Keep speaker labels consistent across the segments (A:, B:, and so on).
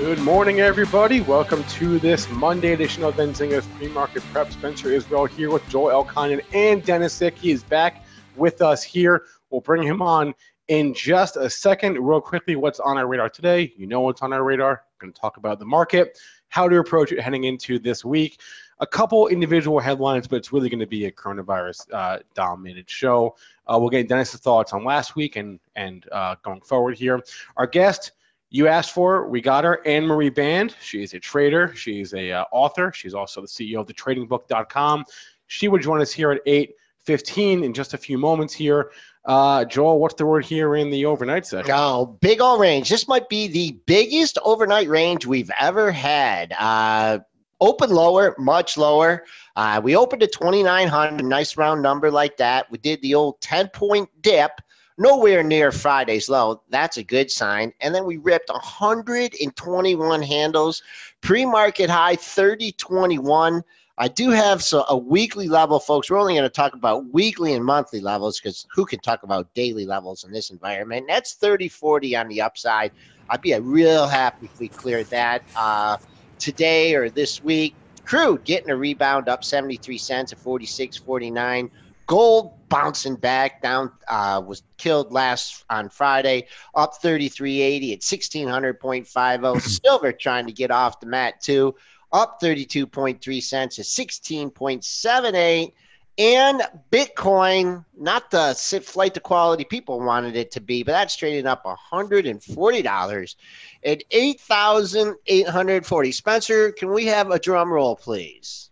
A: Good morning, everybody. Welcome to this Monday edition of Benzinga's Pre-Market Prep. Spencer Israel here with Joel Elconin and Dennis Dick. He is back with us here. We'll bring him on in just a second. Real quickly, what's on our radar today? You know what's on our radar. We're going to talk about the market, how to approach it heading into this week. A couple individual headlines, but it's really going to be a coronavirus uh, dominated show. Uh, we'll get Dennis's thoughts on last week and and uh, going forward here. Our guest you asked for, we got her, Anne Marie Baiynd. She is a trader. She's a uh, author. She's also the CEO of thetradingbook.com. She will join us here at 8:15 in just a few moments here. Uh, Joel, what's the word here in the overnight session?
B: Oh, big old range. This might be the biggest overnight range we've ever had. Uh, open lower, much lower. Uh, we opened at 2,900, nice round number like that. We did the old 10 point dip, nowhere near Friday's low. That's a good sign. And then we ripped 121 handles, pre market high 3021. I do have so a weekly level, folks. We're only going to talk about weekly and monthly levels because who can talk about daily levels in this environment? That's 30 40 on the upside. I'd be real happy if we cleared that uh, today or this week. Crude getting a rebound up 73 cents at 46.49. Gold bouncing back down uh, was killed last on Friday, up 33.80 at 1600.50. Silver trying to get off the mat too, up 32.3 cents at 16.78. And Bitcoin, not the flight to quality people wanted it to be, but that's trading up $140 at 8,840. Spencer, can we have a drum roll, please?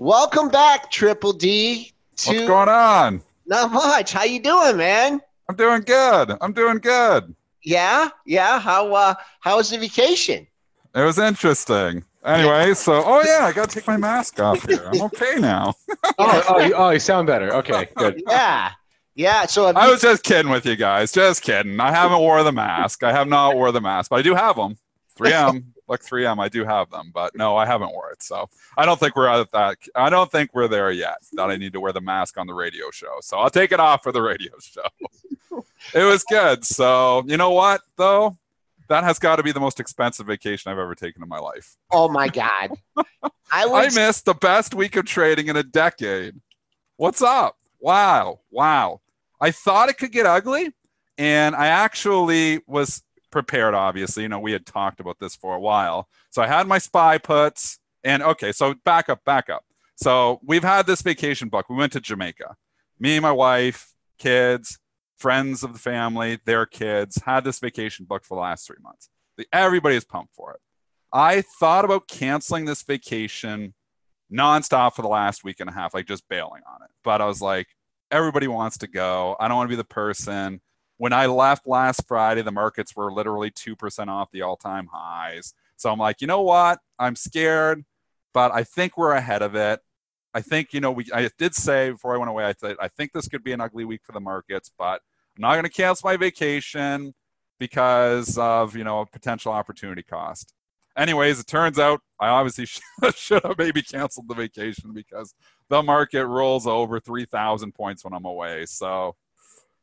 B: Welcome back, Triple D. To
C: What's going on?
B: Not much. How you doing, man?
C: I'm doing good. I'm doing good.
B: Yeah, yeah. How uh how was the vacation?
C: It was interesting. Anyway, so oh yeah, I gotta take my mask off here. I'm okay now.
A: oh, oh, you, oh, you sound better. Okay, good.
B: Yeah. Yeah. So
C: I
B: you-
C: was just kidding with you guys. Just kidding. I haven't wore the mask. I have not wore the mask, but I do have them. 3M, like 3M, I do have them, but no, I haven't wore it. So I don't think we're at that. I don't think we're there yet. That I need to wear the mask on the radio show. So I'll take it off for the radio show. it was good. So you know what though? That has got to be the most expensive vacation I've ever taken in my life.
B: oh my God. I
C: I missed the best week of trading in a decade. What's up? Wow. Wow. I thought it could get ugly. And I actually was prepared, obviously. You know, we had talked about this for a while. So I had my spy puts. And okay, so back up, back up. So we've had this vacation book. We went to Jamaica. Me, my wife, kids, friends of the family, their kids had this vacation booked for the last three months. Everybody is pumped for it. I thought about canceling this vacation nonstop for the last week and a half, like just bailing on it. But I was like, everybody wants to go. I don't want to be the person. When I left last Friday, the markets were literally 2% off the all time highs. So I'm like, you know what? I'm scared, but I think we're ahead of it. I think, you know, we I did say before I went away, I said, I think this could be an ugly week for the markets, but I'm not going to cancel my vacation because of, you know, a potential opportunity cost anyways, it turns out I obviously should, have maybe canceled the vacation because the market rolls over 3,000 points when I'm away. So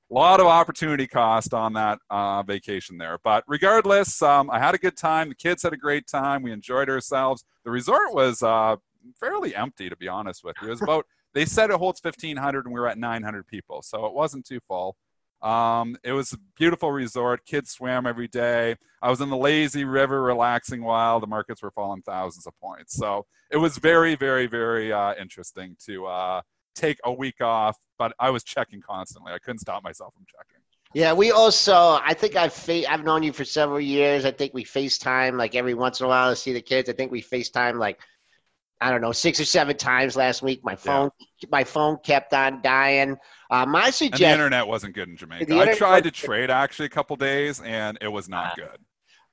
C: a lot of opportunity cost on that uh, vacation there. But regardless, um, I had a good time. The kids had a great time. We enjoyed ourselves. The resort was uh, fairly empty, to be honest with you. It was about, they said it holds 1,500 and we were at 900 people. So it wasn't too full. Um, it was a beautiful resort. Kids swam every day. I was in the lazy river relaxing while the markets were falling thousands of points. So it was very, very, very uh, interesting to uh, take a week off, but I was checking constantly. I couldn't stop myself from checking.
B: Yeah, we also. I think I've fa- I've known you for several years. I think we FaceTime like every once in a while to see the kids. I think we FaceTime like I don't know six or seven times last week. My phone my phone kept on dying. Uh, my
C: And the internet wasn't good in Jamaica. I tried to trade actually a couple days, and it was not good.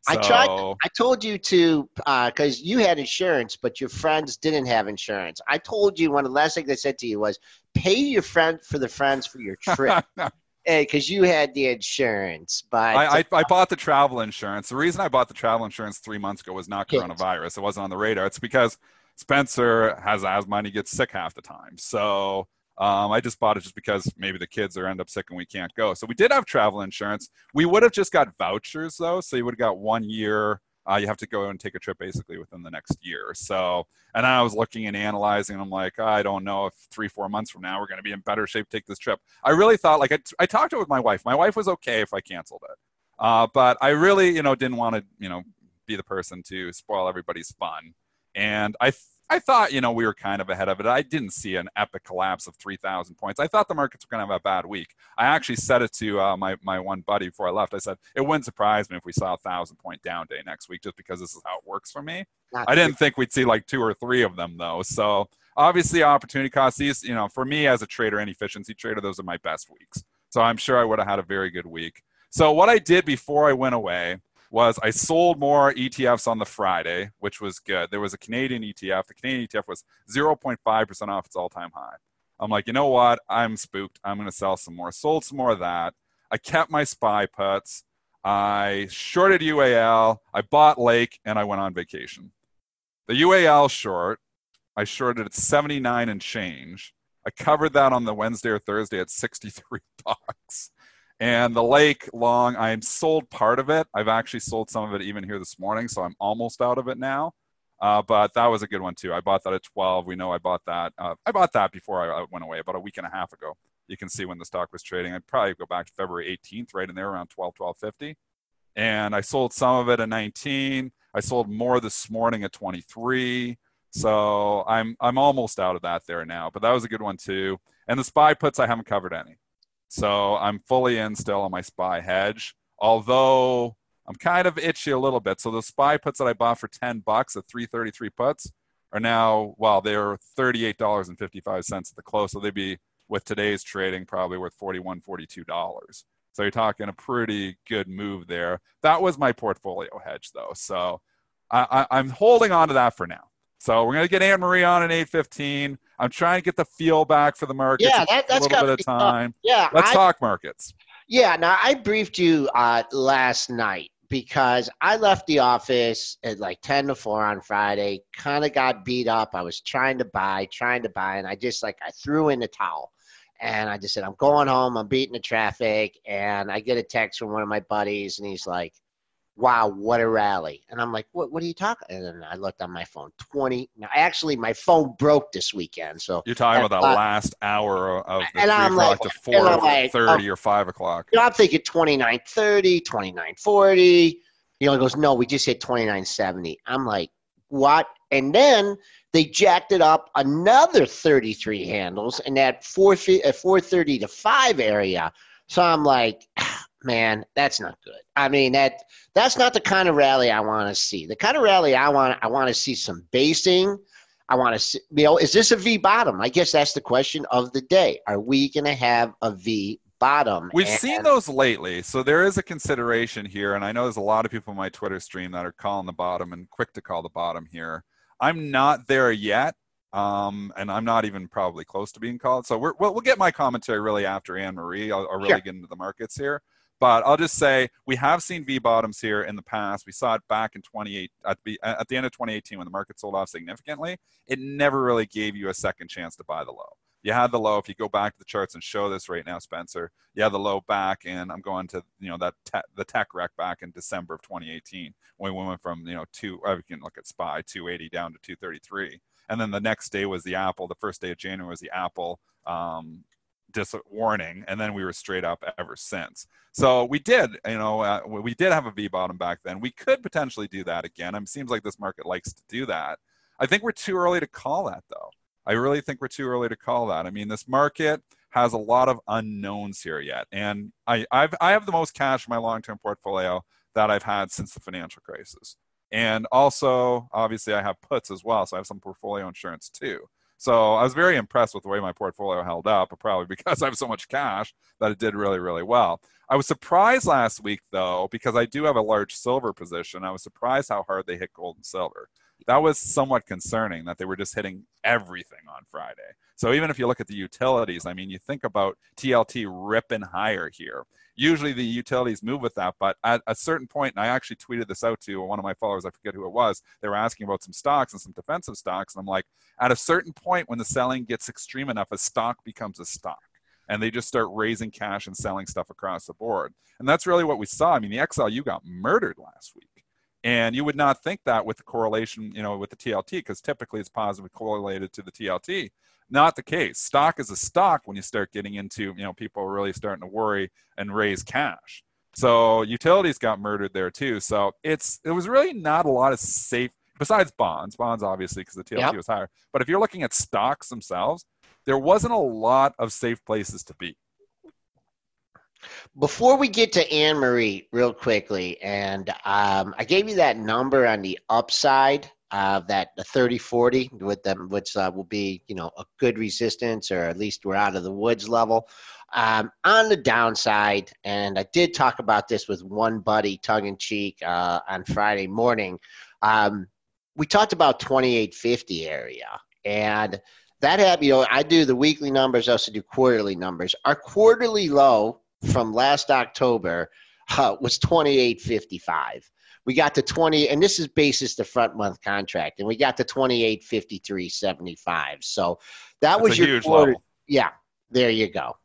B: I tried. I told you to because uh, you had insurance, but your friends didn't have insurance. I told you one of the last things I said to you was pay your friend for the friends for your trip. because you had the insurance. But
C: I, I, I, bought the travel insurance. The reason I bought the travel insurance three months ago was not coronavirus. It wasn't on the radar. It's because Spencer has asthma and he gets sick half the time. So um, I just bought it just because maybe the kids are end up sick and we can't go. So we did have travel insurance. We would have just got vouchers though, so you would have got one year. Uh, you have to go and take a trip basically within the next year. So, and I was looking and analyzing, and I'm like, I don't know if three, four months from now we're going to be in better shape to take this trip. I really thought, like, I, I talked it with my wife. My wife was okay if I canceled it, uh, but I really, you know, didn't want to, you know, be the person to spoil everybody's fun. And I I thought, you know, we were kind of ahead of it. I didn't see an epic collapse of 3,000 points. I thought the markets were going to have a bad week. I actually said it to uh, my, my one buddy before I left. I said, it wouldn't surprise me if we saw a 1,000 point down day next week just because this is how it works for me. Not I didn't think we'd see like two or three of them, though. So obviously, opportunity cost, these, you know, for me as a trader and efficiency trader, those are my best weeks. So I'm sure I would have had a very good week. So what I did before I went away was I sold more ETFs on the Friday, which was good. There was a Canadian ETF. The Canadian ETF was 0.5% off its all time high. I'm like, you know what? I'm spooked. I'm going to sell some more. Sold some more of that. I kept my SPY puts. I shorted UAL. I bought Lake and I went on vacation. The UAL short, I shorted at 79 and change. I covered that on the Wednesday or Thursday at 63 bucks. And the lake long, I'm sold part of it. I've actually sold some of it even here this morning, so I'm almost out of it now. Uh, but that was a good one too. I bought that at 12. We know I bought that. Uh, I bought that before I, I went away about a week and a half ago. You can see when the stock was trading. I'd probably go back to February 18th, right in there around 12, 1250. And I sold some of it at 19. I sold more this morning at 23. So I'm I'm almost out of that there now. But that was a good one too. And the spy puts I haven't covered any. So I'm fully in still on my SPY hedge, although I'm kind of itchy a little bit. So the SPY puts that I bought for 10 bucks at 333 puts are now, well, they're $38.55 at the close. So they'd be, with today's trading, probably worth $41, $42. So you're talking a pretty good move there. That was my portfolio hedge, though. So I, am holding on to that for now. So we're going to get Anne Marie on at 815. I'm trying to get the feel back for the markets.
B: Yeah, that, that's
C: a little bit of time.
B: yeah,
C: let's I, talk markets.
B: Yeah, now I briefed you uh, last night because I left the office at like 10 to 4 on Friday, kind of got beat up. I was trying to buy, trying to buy, and I just like I threw in the towel. And I just said, I'm going home, I'm beating the traffic. And I get a text from one of my buddies, and he's like, wow, what a rally. And I'm like, what, what are you talking? And then I looked on my phone, 20. Now, actually, my phone broke this weekend. So
C: you're talking about the uh, last hour of the and 3 I'm o'clock like, to 4 like, 30 oh, or 5 o'clock.
B: You know, I'm thinking 2930, 2940. You know, he goes, no, we just hit 2970. I'm like, what? And then they jacked it up another 33 handles in that 4, 430 to 5 area. So I'm like, man, that's not good. I mean that that's not the kind of rally I want to see. The kind of rally I want I want to see some basing. I want to see, you know, is this a V bottom? I guess that's the question of the day. Are we going to have a V bottom?
C: We've and, seen those lately, so there is a consideration here, and I know there's a lot of people on my Twitter stream that are calling the bottom and quick to call the bottom here. I'm not there yet. Um, and I'm not even probably close to being called. So we will we'll get my commentary really after Anne Marie. I'll, I'll really sure. get into the markets here. But I'll just say we have seen V bottoms here in the past. We saw it back in 28 at the at the end of 2018 when the market sold off significantly. It never really gave you a second chance to buy the low. You had the low. If you go back to the charts and show this right now, Spencer, you had the low back, and I'm going to you know that te- the tech wreck back in December of 2018 when we went from you know two. You can look at SPY 280 down to 233, and then the next day was the Apple. The first day of January was the Apple um, dis- warning, and then we were straight up ever since. So we did, you know, uh, we did have a V bottom back then. We could potentially do that again. It seems like this market likes to do that. I think we're too early to call that, though. I really think we're too early to call that. I mean, this market has a lot of unknowns here yet, and I I've, I have the most cash in my long-term portfolio that I've had since the financial crisis. And also, obviously, I have puts as well, so I have some portfolio insurance too. So I was very impressed with the way my portfolio held up, but probably because I have so much cash that it did really, really well. I was surprised last week, though, because I do have a large silver position. I was surprised how hard they hit gold and silver. That was somewhat concerning that they were just hitting everything on Friday. So even if you look at the utilities, I mean, you think about TLT ripping higher here. Usually the utilities move with that, but at a certain point, and I actually tweeted this out to one of my followers, I forget who it was, they were asking about some stocks and some defensive stocks. And I'm like, at a certain point, when the selling gets extreme enough, a stock becomes a stock and they just start raising cash and selling stuff across the board. And that's really what we saw. I mean, the XLU got murdered last week. And you would not think that with the correlation, you know, with the TLT, because typically it's positively correlated to the TLT. Not the case. Stock is a stock when you start getting into, you know, people are really starting to worry and raise cash. So utilities got murdered there too. So it's it was really not a lot of safe besides bonds. Bonds obviously because the TLT yep. was higher. But if you're looking at stocks themselves, there wasn't a lot of safe places to be.
B: Before we get to Anne Marie, real quickly, and um, I gave you that number on the upside of that 30 40 with them, which uh, will be, you know, a good resistance or at least we're out of the woods level. Um, on the downside, and I did talk about this with one buddy, tongue in cheek, uh, on Friday morning. Um, we talked about 2850 area, and that had you know I do the weekly numbers, I also do quarterly numbers. Our quarterly low from last October uh, was 2855. We got to 20, and this is basis the front month contract, and we got to 2853.75. So that
C: That's
B: was your quarter.
C: Level.
B: Yeah, there you go.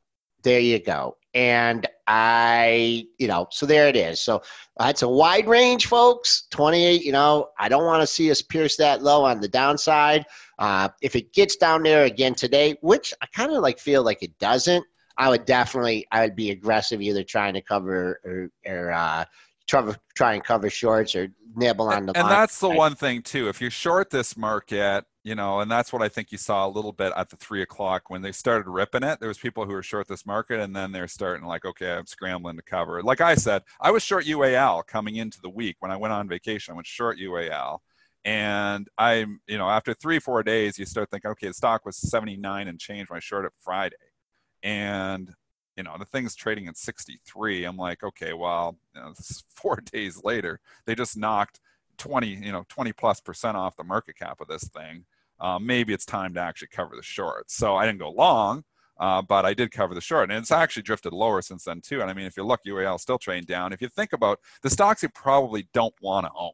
B: There you go. And I, you know, so there it is. So that's a wide range, folks. 28, you know, I don't want to see us pierce that low on the downside. Uh, if it gets down there again today, which I kind of like feel like it doesn't, I would definitely I would be aggressive either trying to cover or, or uh, try, try and cover shorts or nibble on the.
C: And that's the one thing too. If you're short this market, you know, and that's what I think you saw a little bit at the three o'clock when they started ripping it. There was people who were short this market, and then they're starting like, okay, I'm scrambling to cover. Like I said, I was short UAL coming into the week when I went on vacation. I went short UAL and I'm, you know, after three, four days, you start thinking, okay, the stock was 79 and change when I short it Friday. And, you know, the thing's trading at 63. I'm like, okay, well, you know, this is four days later. They just knocked 20, you know, 20 plus percent off the market cap of this thing. Uh, maybe it's time to actually cover the short. So I didn't go long, uh, but I did cover the short. And it's actually drifted lower since then, too. And I mean, if you look, UAL still trading down. If you think about the stocks you probably don't want to own,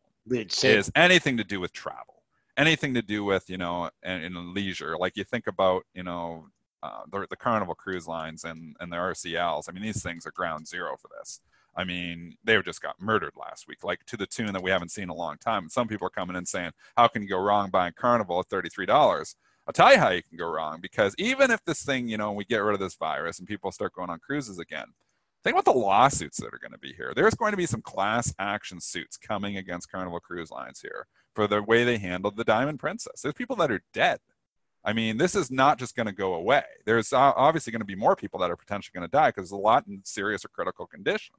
C: is anything to do with travel, anything to do with you know and, and leisure. Like you think about you know uh, the, the Carnival cruise lines and and the RCLs. I mean, these things are ground zero for this. I mean, they just got murdered last week, like to the tune that we haven't seen in a long time. And some people are coming in saying, "How can you go wrong buying Carnival at thirty-three dollars?" I'll tell you how you can go wrong because even if this thing, you know, we get rid of this virus and people start going on cruises again, Think about the lawsuits that are going to be here. There's going to be some class action suits coming against Carnival Cruise Lines here for the way they handled the Diamond Princess. There's people that are dead. I mean, this is not just going to go away. There's obviously going to be more people that are potentially going to die because there's a lot in serious or critical condition.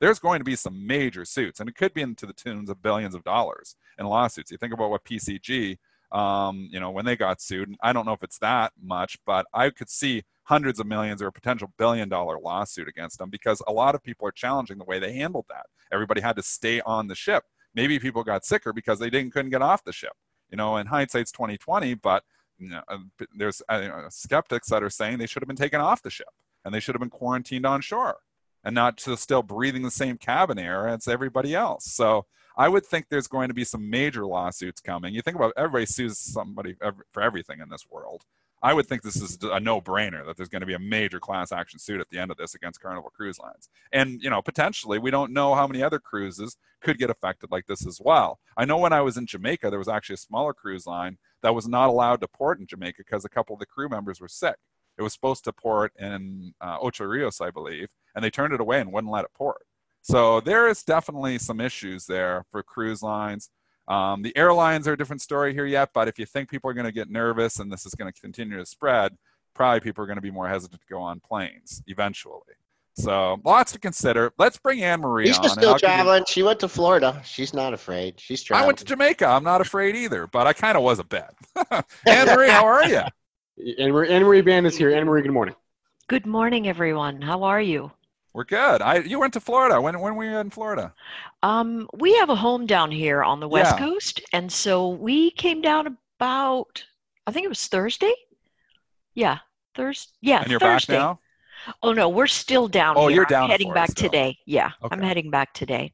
C: There's going to be some major suits, and it could be into the tunes of billions of dollars in lawsuits. You think about what PCG, um, you know, when they got sued. I don't know if it's that much, but I could see hundreds of millions or a potential billion dollar lawsuit against them because a lot of people are challenging the way they handled that. Everybody had to stay on the ship. Maybe people got sicker because they didn't couldn't get off the ship. You know, in hindsight's 2020, but you know, uh, there's uh, skeptics that are saying they should have been taken off the ship and they should have been quarantined on shore and not still breathing the same cabin air as everybody else. So I would think there's going to be some major lawsuits coming. You think about everybody sues somebody for everything in this world. I would think this is a no-brainer that there's going to be a major class action suit at the end of this against Carnival Cruise Lines. And you know, potentially, we don't know how many other cruises could get affected like this as well. I know when I was in Jamaica, there was actually a smaller cruise line that was not allowed to port in Jamaica because a couple of the crew members were sick. It was supposed to port in uh, Ocho Rios, I believe, and they turned it away and wouldn't let it port. So there is definitely some issues there for cruise lines. Um, the airlines are a different story here yet, but if you think people are going to get nervous and this is going to continue to spread, probably people are going to be more hesitant to go on planes eventually. So lots to consider. Let's bring Anne Marie on.
B: She's
C: on.
B: still traveling. You... She went to Florida. She's not afraid. She's traveling.
C: I went to Jamaica. I'm not afraid either, but I kind of was a bit. Anne Marie, how are you?
A: Anne Marie, Anne Marie Baiynd is here. Anne Marie, good morning.
D: Good morning, everyone. How are you?
C: We're good. I you went to Florida. When when were you in Florida?
D: Um, we have a home down here on the West
C: Yeah.
D: Coast, and so we came down about I think it was Thursday. Yeah, Thursday. Yeah,
C: and you're
D: Thursday.
C: back now.
D: Oh no, we're still down
C: Oh,
D: here.
C: you're
D: I'm
C: down
D: heading back
C: still.
D: today. Yeah, I'm heading back today.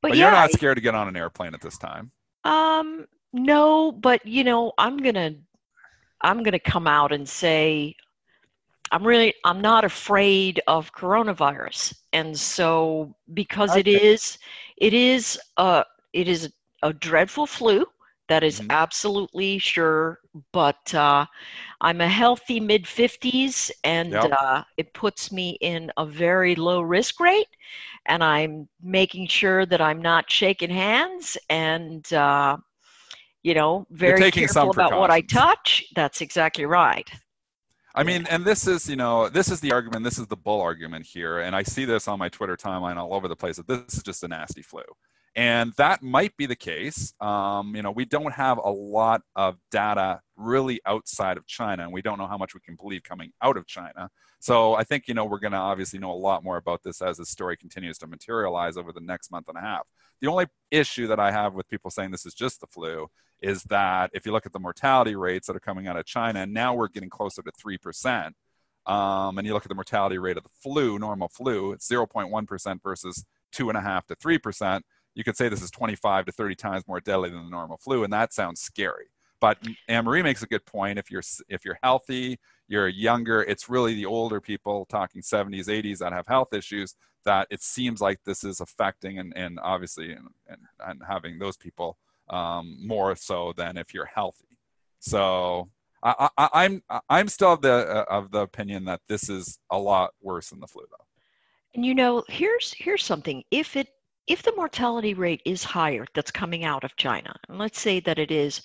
D: But,
C: But
D: yeah,
C: you're not scared to get on an airplane at this time.
D: Um, no, but you know, I'm gonna I'm gonna come out and say I'm really I'm not afraid of coronavirus. And so because it
C: Okay.
D: is it is uh it is a dreadful flu, that is
C: Mhm.
D: absolutely sure, but uh I'm a healthy mid 50s and
C: Yep.
D: uh, it puts me in a very low risk rate and I'm making sure that I'm not shaking hands and uh, you know very careful about what I touch. That's exactly right.
C: I mean, and this is, you know, this is the argument. This is the bull argument here, and I see this on my Twitter timeline all over the place. That this is just a nasty flu, and that might be the case. Um, you know, we don't have a lot of data really outside of China, and we don't know how much we can believe coming out of China. So I think you know we're going to obviously know a lot more about this as this story continues to materialize over the next month and a half. The only issue that I have with people saying this is just the flu is that if you look at the mortality rates that are coming out of China, and now we're getting closer to 3%, um, and you look at the mortality rate of the flu, normal flu, it's 0.1% versus 2.5 to 3%. You could say this is 25 to 30 times more deadly than the normal flu, and that sounds scary. But Anne Marie makes a good point. If you're if you're healthy, you're younger. It's really the older people, talking 70s, 80s, that have health issues that it seems like this is affecting, and, and obviously, and, and, and having those people um, more so than if you're healthy. So I, I, I'm I'm still of the uh, of the opinion that this is a lot worse than the flu, though.
D: And you know, here's here's something. If it if the mortality rate is higher that's coming out of China, and let's say that it is,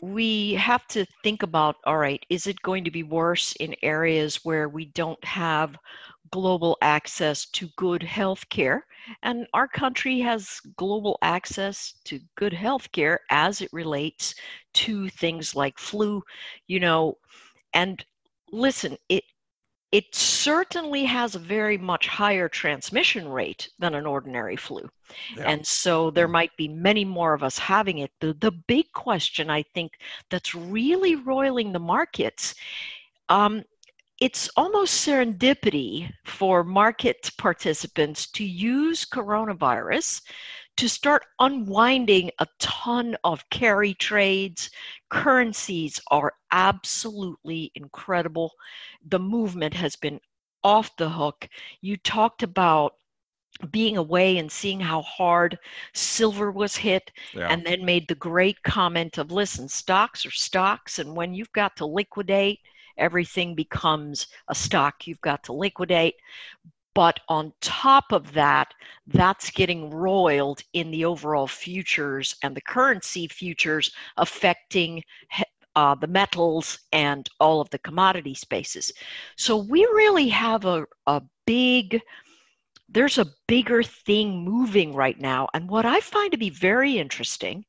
D: we have to think about all right, is it going to be worse in areas where we don't have global access to good health care? And our country has global access to good health care as it relates to things like flu, you know, and listen, it it certainly has a very much higher transmission rate than an ordinary flu.
C: Yeah.
D: And so there
C: Mm.
D: might be many more of us having it. The, the big question, I think, that's really roiling the markets, um, it's almost serendipity for market participants to use coronavirus to start unwinding a ton of carry trades. Currencies are absolutely incredible. The movement has been off the hook. You talked about being away and seeing how hard silver was hit
C: Yeah.
D: and then made the great comment of listen stocks are stocks and when you've got to liquidate everything becomes a stock you've got to liquidate. But on top of that that's getting roiled in the overall futures and the currency futures affecting uh, the metals and all of the commodity spaces. So we really have a, a big there's a bigger thing moving right now. And what I find to be very interesting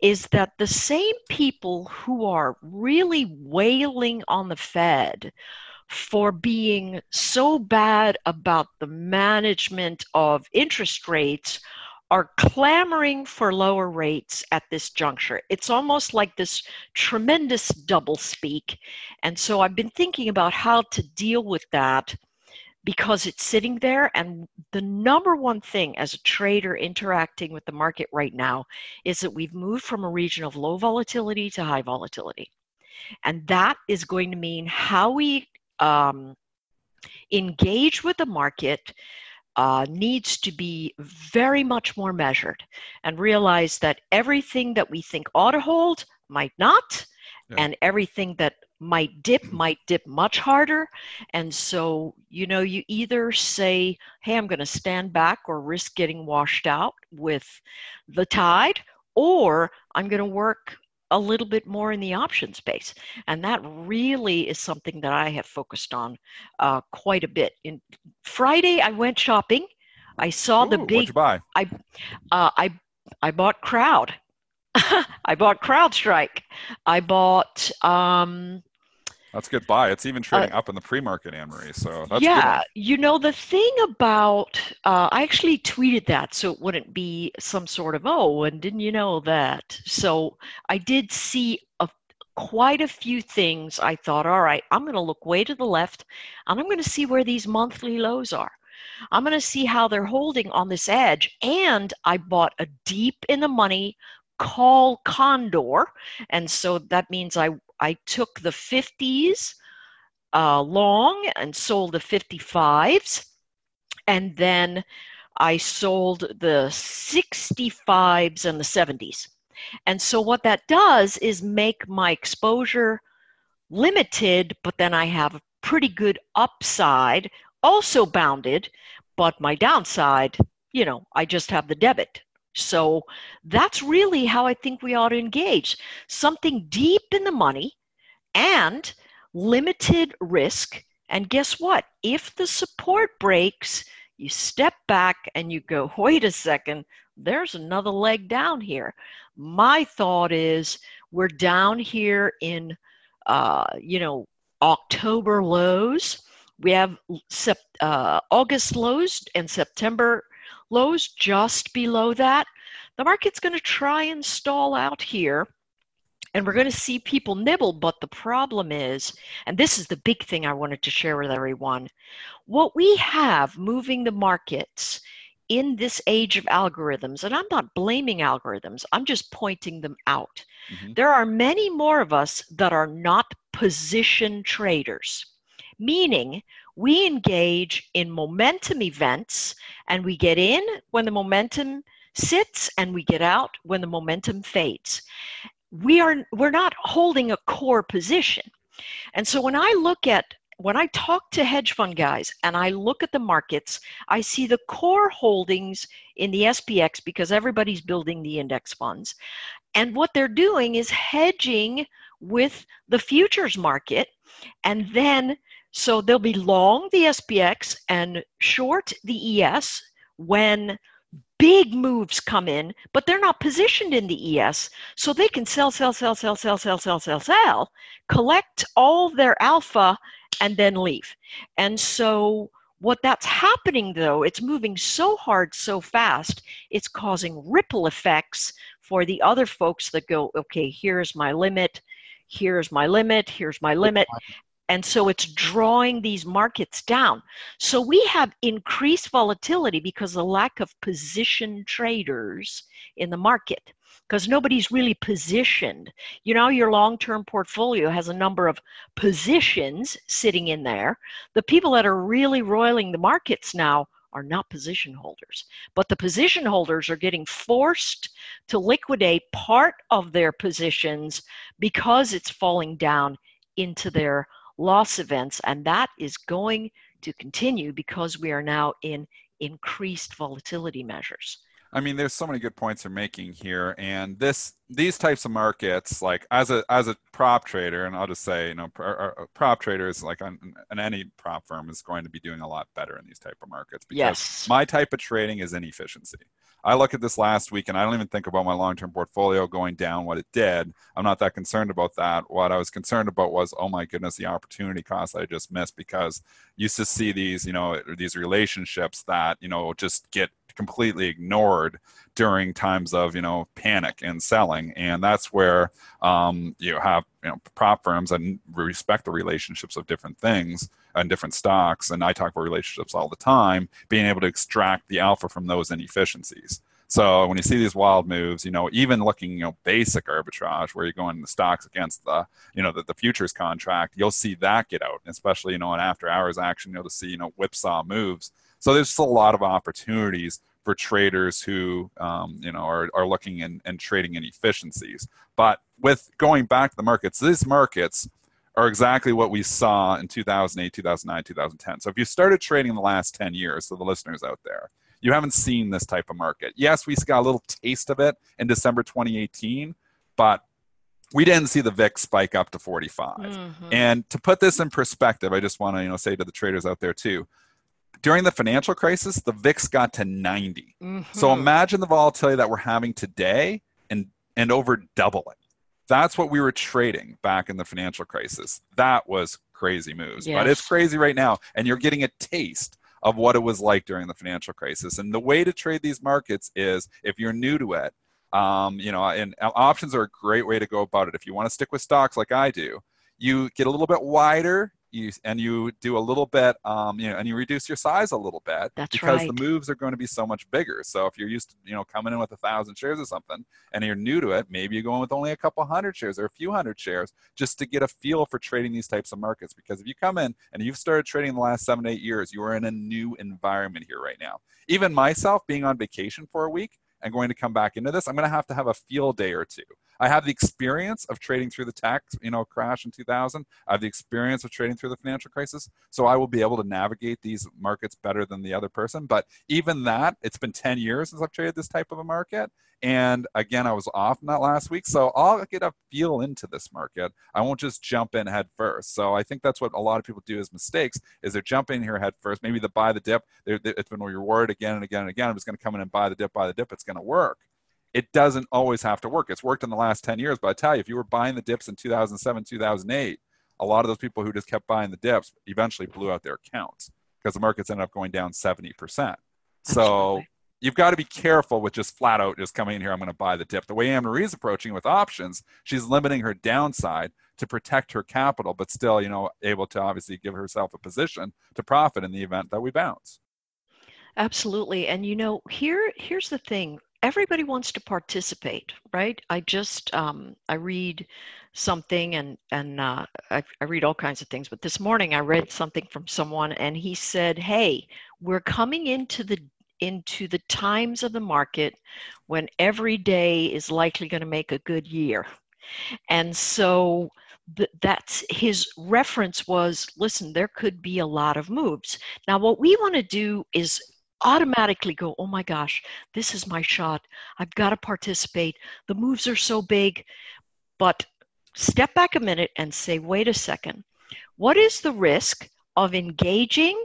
D: is that the same people who are really wailing on the Fed for being so bad about the management of interest rates are clamoring for lower rates at this juncture. It's almost like this tremendous double speak. And so I've been thinking about how to deal with that because it's sitting there. And the number one thing as a trader interacting with the market right now is that we've moved from a region of low volatility to high volatility. And that is going to mean how we um, engage with the market. Uh, needs to be very much more measured and realize that everything that we think ought to hold might not,
C: Yeah.
D: and everything that might dip might dip much harder. And so, you know, you either say, hey, I'm going to stand back or risk getting washed out with the tide, or I'm going to work a little bit more in the option space. And that really is something that I have focused on uh, quite a bit. In Friday, I went shopping. I saw the
C: Ooh, what'd
D: big
C: you buy?
D: uh, I I bought Crowd. I bought CrowdStrike. I bought um,
C: That's good buy. It's even trading uh, up in the pre-market, Anne Marie. So that's
D: yeah. You know the thing about uh, I actually tweeted that so it wouldn't be some sort of oh and didn't you know that? So I did see a quite a few things. I thought, all right, I'm going to look way to the left, and I'm going to see where these monthly lows are. I'm going to see how they're holding on this edge. And I bought a deep in the money call condor. And so that means I, I took the 50s uh, long and sold the 55s. And then I sold the 65s and the 70s. And so what that does is make my exposure limited, but then I have a pretty good upside, also bounded, but my downside, you know, I just have the debit. So that's really how I think we ought to engage. Something deep in the money and limited risk. And guess what? If the support breaks, you step back and you go, wait a second, there's another leg down here. My thought is we're down here in, uh, you know, October lows. We have uh, August lows and September lows just below that. The market's going to try and stall out here. And we're going to see people nibble, but the problem is, and this is the big thing I wanted to share with everyone what we have moving the markets in this age of algorithms, and I'm not blaming algorithms, I'm just pointing them out. Mm-hmm. There are many more of us that are not position traders, meaning we engage in momentum events and we get in when the momentum sits and we get out when the momentum fades. We are we're not holding a core position. And so when I look at when I talk to hedge fund guys and I look at the markets, I see the core holdings in the SPX because everybody's building the index funds. And what they're doing is hedging with the futures market and then so they'll be long the SPX and short the ES when big moves come in, but they're not positioned in the ES. So they can sell, sell, sell, sell, sell, sell, sell, sell, sell, collect all their alpha, and then leave. And so what that's happening though, it's moving so hard, so fast, it's causing ripple effects for the other folks that go, okay, here's my limit, here's my limit, here's my limit. And so it's drawing these markets down. So we have increased volatility because of the lack of position traders in the market because nobody's really positioned. You know, your long term portfolio has a number of positions sitting in there. The people that are really roiling the markets now are not position holders. But the position holders are getting forced to liquidate part of their positions because it's falling down into their loss events, and that is going to continue because we are now in increased volatility measures.
C: I mean, there's so many good points you're making here, and this these types of markets, like as a as a prop trader, and I'll just say, you know, uh, uh, prop traders like on, on any prop firm is going to be doing a lot better in these type of markets because
D: yes.
C: my type of trading is inefficiency. I look at this last week and I don't even think about my long term portfolio going down what it did. I'm not that concerned about that. What I was concerned about was, oh my goodness, the opportunity cost I just missed because used to see these, you know, these relationships that, you know, just get completely ignored during times of you know panic and selling and that's where um, you have you know prop firms and respect the relationships of different things and different stocks and i talk about relationships all the time being able to extract the alpha from those inefficiencies so when you see these wild moves, you know, even looking, you know, basic arbitrage where you're going the stocks against the, you know, the, the futures contract, you'll see that get out, especially, you know, in after hours action, you'll see, you know, whipsaw moves. So there's just a lot of opportunities for traders who um, you know are, are looking and, and trading in efficiencies. But with going back to the markets, these markets are exactly what we saw in 2008, 2009, 2010. So if you started trading in the last 10 years, so the listeners out there, you haven't seen this type of market. Yes, we got a little taste of it in December 2018, but we didn't see the VIX spike up to 45. Mm-hmm. And to put this in perspective, I just want to you know say to the traders out there too, during the financial crisis, the VIX got to 90. Mm-hmm. So imagine the volatility that we're having today and and over double it. That's what we were trading back in the financial crisis. That was crazy moves. But it's crazy right now. And you're getting a taste of what it was like during the financial crisis. And the way to trade these markets is if you're new to it, um, you know, and options are a great way to go about it. If you want to stick with stocks like I do, you get a little bit wider. You, and you do a little bit, um, you know, and you reduce your size a little bit
D: That's
C: because
D: right.
C: the moves are going to be so much bigger. So if you're used to, you know, coming in with a thousand shares or something, and you're new to it, maybe you're going with only a couple hundred shares or a few hundred shares just to get a feel for trading these types of markets. Because if you come in and you've started trading in the last seven, eight years, you are in a new environment here right now. Even myself being on vacation for a week and going to come back into this, I'm going to have to have a field day or two. I have the experience of trading through the tech, you know, crash in 2000. I have the experience of trading through the financial crisis, so I will be able to navigate these markets better than the other person. But even that, it's been 10 years since I've traded this type of a market, and again, I was off not last week, so I'll get a feel into this market. I won't just jump in head first. So I think that's what a lot of people do as mistakes is they're jumping here head first. Maybe the buy the dip. They're, they- it's been rewarded again and again and again. I'm just going to come in and buy the dip, buy the dip. It's going to work it doesn't always have to work. It's worked in the last 10 years, but I tell you, if you were buying the dips in 2007, 2008, a lot of those people who just kept buying the dips eventually blew out their accounts because the markets ended up going down 70%. So you've got to be careful with just flat out just coming in here, I'm going to buy the dip. The way Anne Marie's approaching with options, she's limiting her downside to protect her capital, but still, you know, able to obviously give herself a position to profit in the event that we bounce.
D: Absolutely. And you know, here here's the thing. Everybody wants to participate, right? I just um, I read something and and uh, I, I read all kinds of things, but this morning I read something from someone and he said, "Hey, we're coming into the into the times of the market when every day is likely going to make a good year." And so th- that's his reference was listen, there could be a lot of moves. Now, what we want to do is automatically go, oh my gosh, this is my shot. I've got to participate. The moves are so big. But step back a minute and say, wait a second. What is the risk of engaging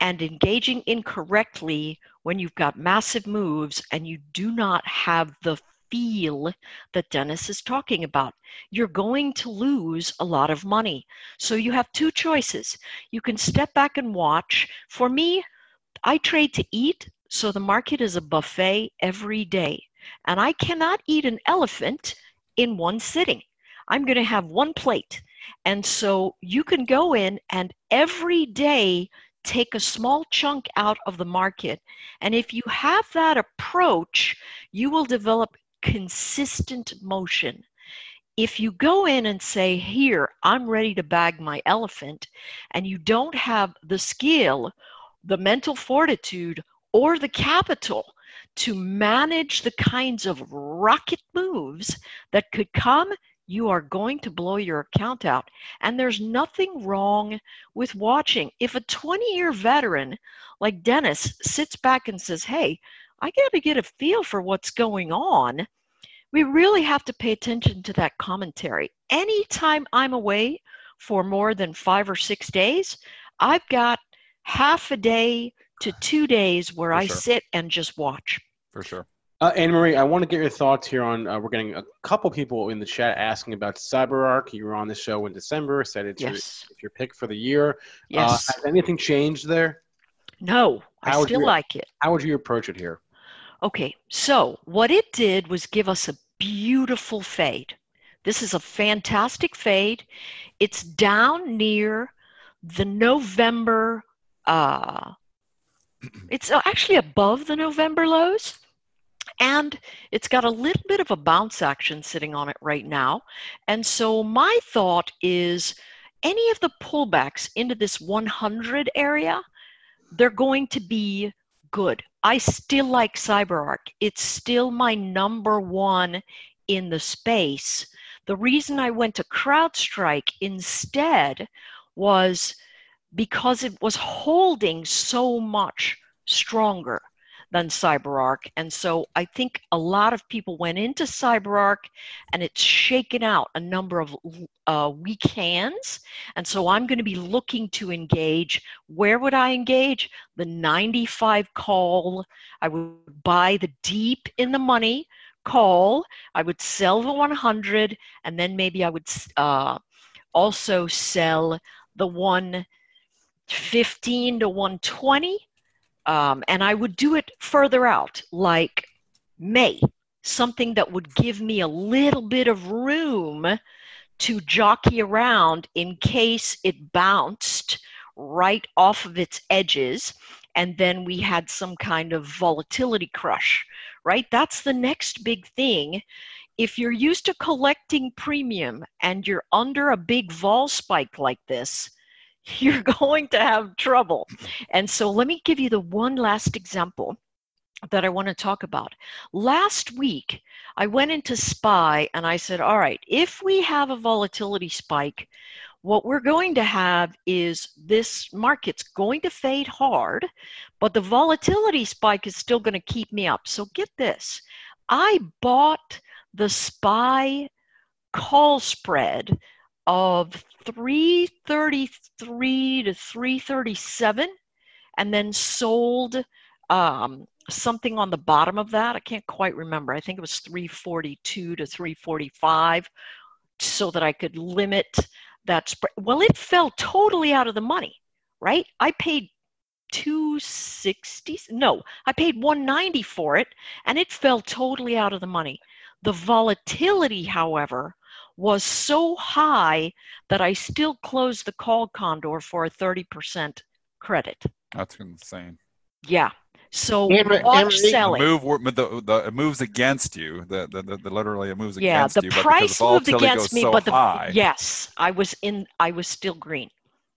D: and engaging incorrectly when you've got massive moves and you do not have the feel that Dennis is talking about? You're going to lose a lot of money. So you have two choices. You can step back and watch. For me, I trade to eat, so the market is a buffet every day. And I cannot eat an elephant in one sitting. I'm going to have one plate. And so you can go in and every day take a small chunk out of the market. And if you have that approach, you will develop consistent motion. If you go in and say, Here, I'm ready to bag my elephant, and you don't have the skill, the mental fortitude, or the capital to manage the kinds of rocket moves that could come, you are going to blow your account out. And there's nothing wrong with watching. If a 20 year veteran like Dennis sits back and says, Hey, I got to get a feel for what's going on, we really have to pay attention to that commentary. Anytime I'm away for more than five or six days, I've got half a day to two days where
C: For
D: I
C: sure.
D: sit and just watch.
C: For sure.
A: Uh, Anne Marie, I want to get your thoughts here on. Uh, we're getting a couple people in the chat asking about CyberArk. You were on the show in December, said it's, your,
D: Yes.
A: it's your pick for the year.
D: Yes.
A: Uh, has anything changed there?
D: no, I
A: how would
D: still
A: you-
D: like it.
A: How would you approach it here?
D: Okay, so what it did was give us a beautiful fade. This is a fantastic fade. It's down near the November, uh, it's actually above the November lows. And it's got a little bit of a bounce action sitting on it right now. And so my thought is any of the pullbacks into this 100 area, they're going to be good. I still like CyberArk. It's still my number one in the space. The reason I went to CrowdStrike instead was because it was holding so much stronger than CyberArk. And so I think a lot of people went into CyberArk and it's shaken out a number of uh, weak hands. And so I'm going to be looking to engage. Where would I engage? The 95 call. I would buy the deep in the money call, I would sell the 100, and then maybe I would uh, also sell the 115 to 120. Um, and I would do it further out, like May, something that would give me a little bit of room to jockey around in case it bounced right off of its edges and then we had some kind of volatility crush, right? That's the next big thing. If you're used to collecting premium and you're under a big vol spike like this, you're going to have trouble. And so let me give you the one last example that I want to talk about. Last week, I went into SPY and I said, all right, if we have a volatility spike, what we're going to have is this market's going to fade hard, but the volatility spike is still going to keep me up. So get this I bought the SPY call spread of 333 to 337 and then sold um, something on the bottom of that. I can't quite remember. I think it was 342 to 345 so that I could limit that spread. Well, it fell totally out of the money, right? I paid 260 no i paid 190 for it and it fell totally out of the money the volatility however was so high that i still closed the call condor for a 30% credit
C: that's insane
D: yeah so Emery, watch selling.
C: Move the, the it moves against you. The, the, the, the literally it moves
D: yeah,
C: against
D: you.
C: Yeah,
D: the price moved against me,
C: so
D: but the
C: high.
D: yes, I was in. I was still green.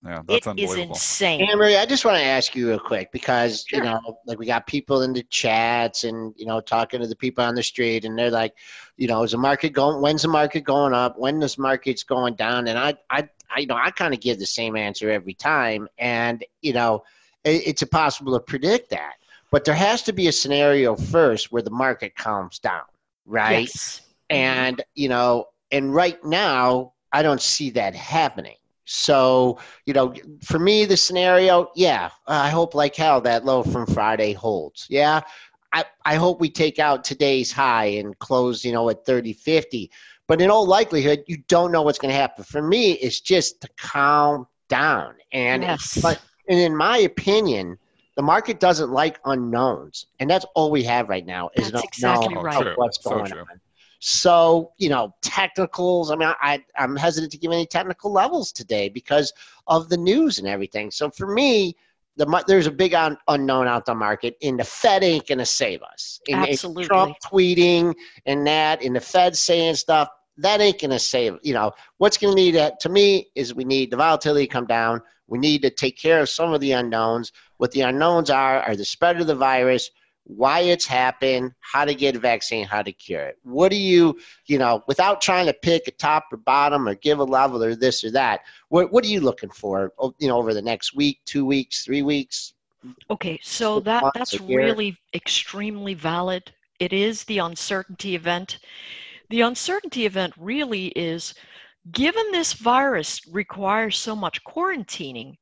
C: Yeah, that's
D: it
C: unbelievable.
D: is insane.
B: Anne Marie, I just want to ask you real quick because
D: Sure.
B: you know, like we got people in the chats and you know talking to the people on the street, and they're like, you know, is the market going? When's the market going up? When this market's going down? And I, I, I you know, I kind of give the same answer every time, and you know, it, it's impossible to predict that. But there has to be a scenario first where the market calms down, right?
D: Yes.
B: And, you know, and right now, I don't see that happening. So, you know, for me, the scenario, yeah, I hope like hell that low from Friday holds. Yeah. I, I hope we take out today's high and close, you know, at 30, 50. But in all likelihood, you don't know what's going to happen. For me, it's just to calm down. And,
D: Yes.
B: but, and in my opinion, the market doesn't like unknowns. And that's all we have right now is
D: That's
B: an
D: exactly right.
B: of what's
C: So
B: going
C: true.
B: on. So, you know, technicals, I mean, I, I'm hesitant to give any technical levels today because of the news and everything. So for me, the, there's a big un, unknown out the market, and the Fed ain't going to save us. And,
D: Absolutely.
B: Trump tweeting and that, and the Fed saying stuff, that ain't going to save. You know, what's going to need to, to me is we need the volatility to come down. We need to take care of some of the unknowns. What the unknowns are are the spread of the virus, why it's happened, how to get a vaccine, how to cure it. What do you, you know, without trying to pick a top or bottom or give a level or this or that, what, what are you looking for, you know, over the next week, two weeks, three weeks?
D: Okay, so that that's really extremely valid. It is the uncertainty event. The uncertainty event really is given this virus requires so much quarantining,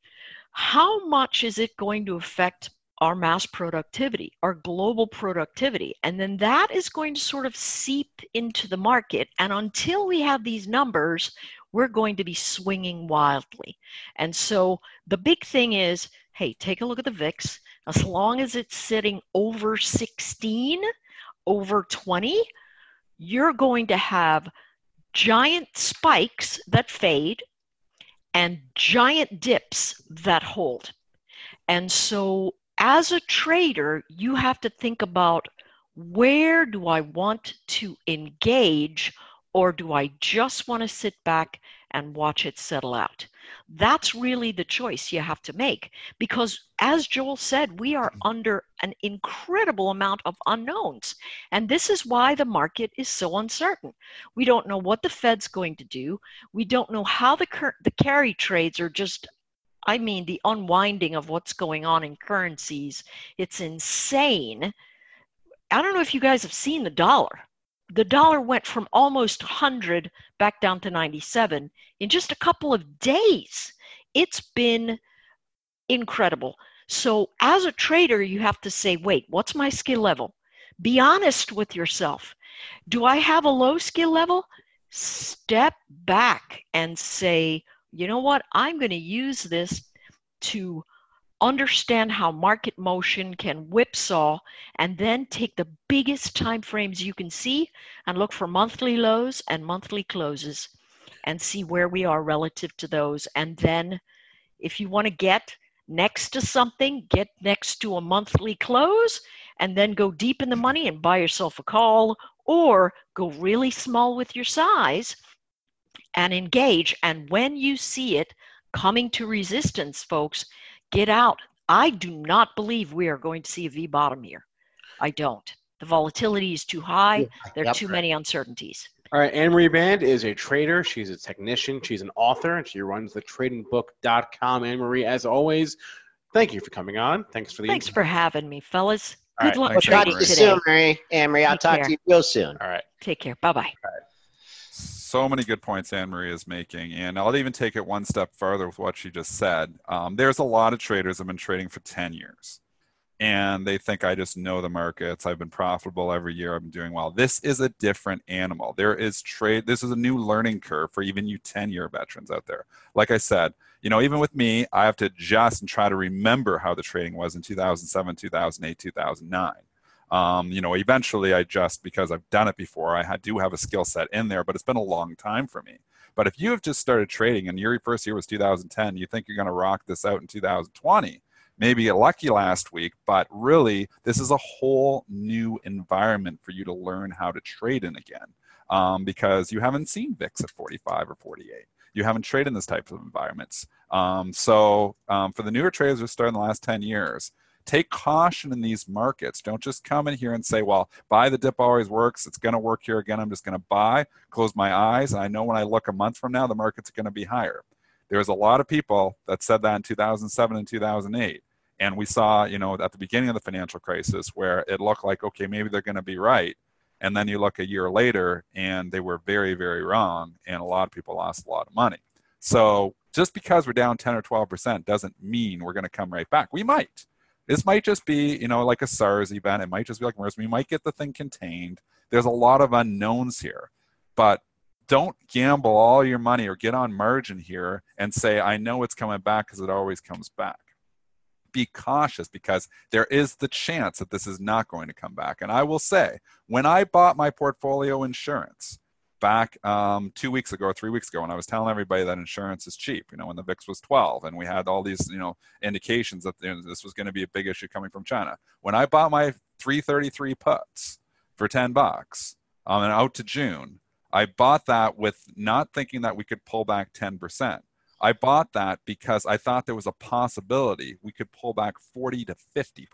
D: how much is it going to affect our mass productivity, our global productivity? And then that is going to sort of seep into the market. And until we have these numbers, we're going to be swinging wildly. And so the big thing is hey, take a look at the VIX. As long as it's sitting over 16, over 20, you're going to have giant spikes that fade and giant dips that hold. And so, as a trader, you have to think about where do I want to engage, or do I just want to sit back and watch it settle out? That's really the choice you have to make because, as Joel said, we are mm-hmm. under an incredible amount of unknowns. And this is why the market is so uncertain. We don't know what the Fed's going to do. We don't know how the, cur- the carry trades are just, I mean, the unwinding of what's going on in currencies. It's insane. I don't know if you guys have seen the dollar. The dollar went from almost 100 back down to 97 in just a couple of days. It's been incredible. So, as a trader, you have to say, wait, what's my skill level? Be honest with yourself. Do I have a low skill level? Step back and say, you know what? I'm going to use this to understand how market motion can whipsaw and then take the biggest time frames you can see and look for monthly lows and monthly closes and see where we are relative to those and then if you want to get next to something get next to a monthly close and then go deep in the money and buy yourself a call or go really small with your size and engage and when you see it coming to resistance folks get out. I do not believe we are going to see a V bottom here. I don't. The volatility is too high. There are yep. too many uncertainties.
A: All right, Anne Marie Baiynd is a trader. She's a technician. She's an author, and she runs the tradingbook.com. Anne Marie, as always, thank you for coming on. Thanks for the.
D: Thanks for having me, fellas. Good right,
B: luck trading today. Soon, Marie. Anne Marie, I'll talk care. to you real soon.
A: All right.
D: Take care. Bye bye
C: so many good points Anne Marie is making, and I'll even take it one step further with what she just said. Um, there's a lot of traders have been trading for 10 years, and they think I just know the markets. I've been profitable every year. I've been doing well. This is a different animal. There is trade. This is a new learning curve for even you 10 year veterans out there. Like I said, you know, even with me, I have to adjust and try to remember how the trading was in 2007, 2008, 2009 um, you know, eventually I just because I've done it before, I do have a skill set in there, but it's been a long time for me. But if you have just started trading and your first year was 2010, you think you're going to rock this out in 2020, maybe get lucky last week, but really this is a whole new environment for you to learn how to trade in again um, because you haven't seen VIX at 45 or 48. You haven't traded in this type of environments. Um, so um, for the newer traders who started in the last 10 years, take caution in these markets. Don't just come in here and say, well, buy the dip always works. It's going to work here again. I'm just going to buy, close my eyes. And I know when I look a month from now, the market's going to be higher. There's a lot of people that said that in 2007 and 2008. And we saw, you know, at the beginning of the financial crisis where it looked like, okay, maybe they're going to be right. And then you look a year later and they were very, very wrong. And a lot of people lost a lot of money. So just because we're down 10 or 12% doesn't mean we're going to come right back. We might. This might just be, you know, like a SARS event. It might just be like MERS. We might get the thing contained. There's a lot of unknowns here, but don't gamble all your money or get on margin here and say, I know it's coming back because it always comes back. Be cautious because there is the chance that this is not going to come back. And I will say, when I bought my portfolio insurance, back um, two weeks ago or three weeks ago when I was telling everybody that insurance is cheap, you know, when the VIX was 12 and we had all these, you know, indications that you know, this was going to be a big issue coming from China. When I bought my 333 puts for 10 bucks um, and out to June, I bought that with not thinking that we could pull back 10%. I bought that because I thought there was a possibility we could pull back 40 to 50%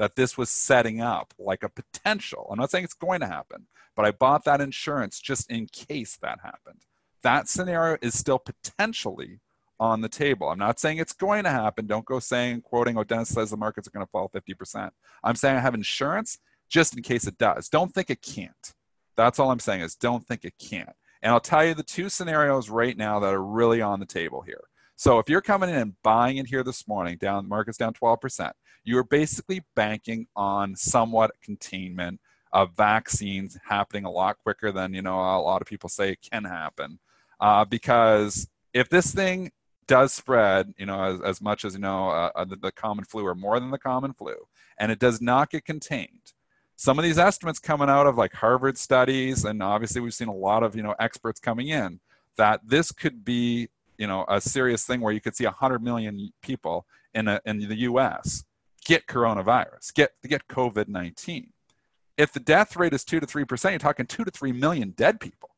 C: that this was setting up like a potential. I'm not saying it's going to happen, but I bought that insurance just in case that happened. That scenario is still potentially on the table. I'm not saying it's going to happen. Don't go saying, quoting, oh, Dennis says the markets are going to fall 50%. I'm saying I have insurance just in case it does. Don't think it can't. That's all I'm saying is don't think it can't. And I'll tell you the two scenarios right now that are really on the table here. So if you're coming in and buying it here this morning, down the market's down 12%, you're basically banking on somewhat containment of vaccines happening a lot quicker than you know a lot of people say it can happen. Uh, because if this thing does spread, you know, as, as much as you know uh, uh, the, the common flu or more than the common flu, and it does not get contained, some of these estimates coming out of like Harvard studies, and obviously we've seen a lot of you know experts coming in that this could be you know a serious thing where you could see 100 million people in a, in the U.S. get coronavirus, get get COVID-19. If the death rate is two to three percent, you're talking two to three million dead people.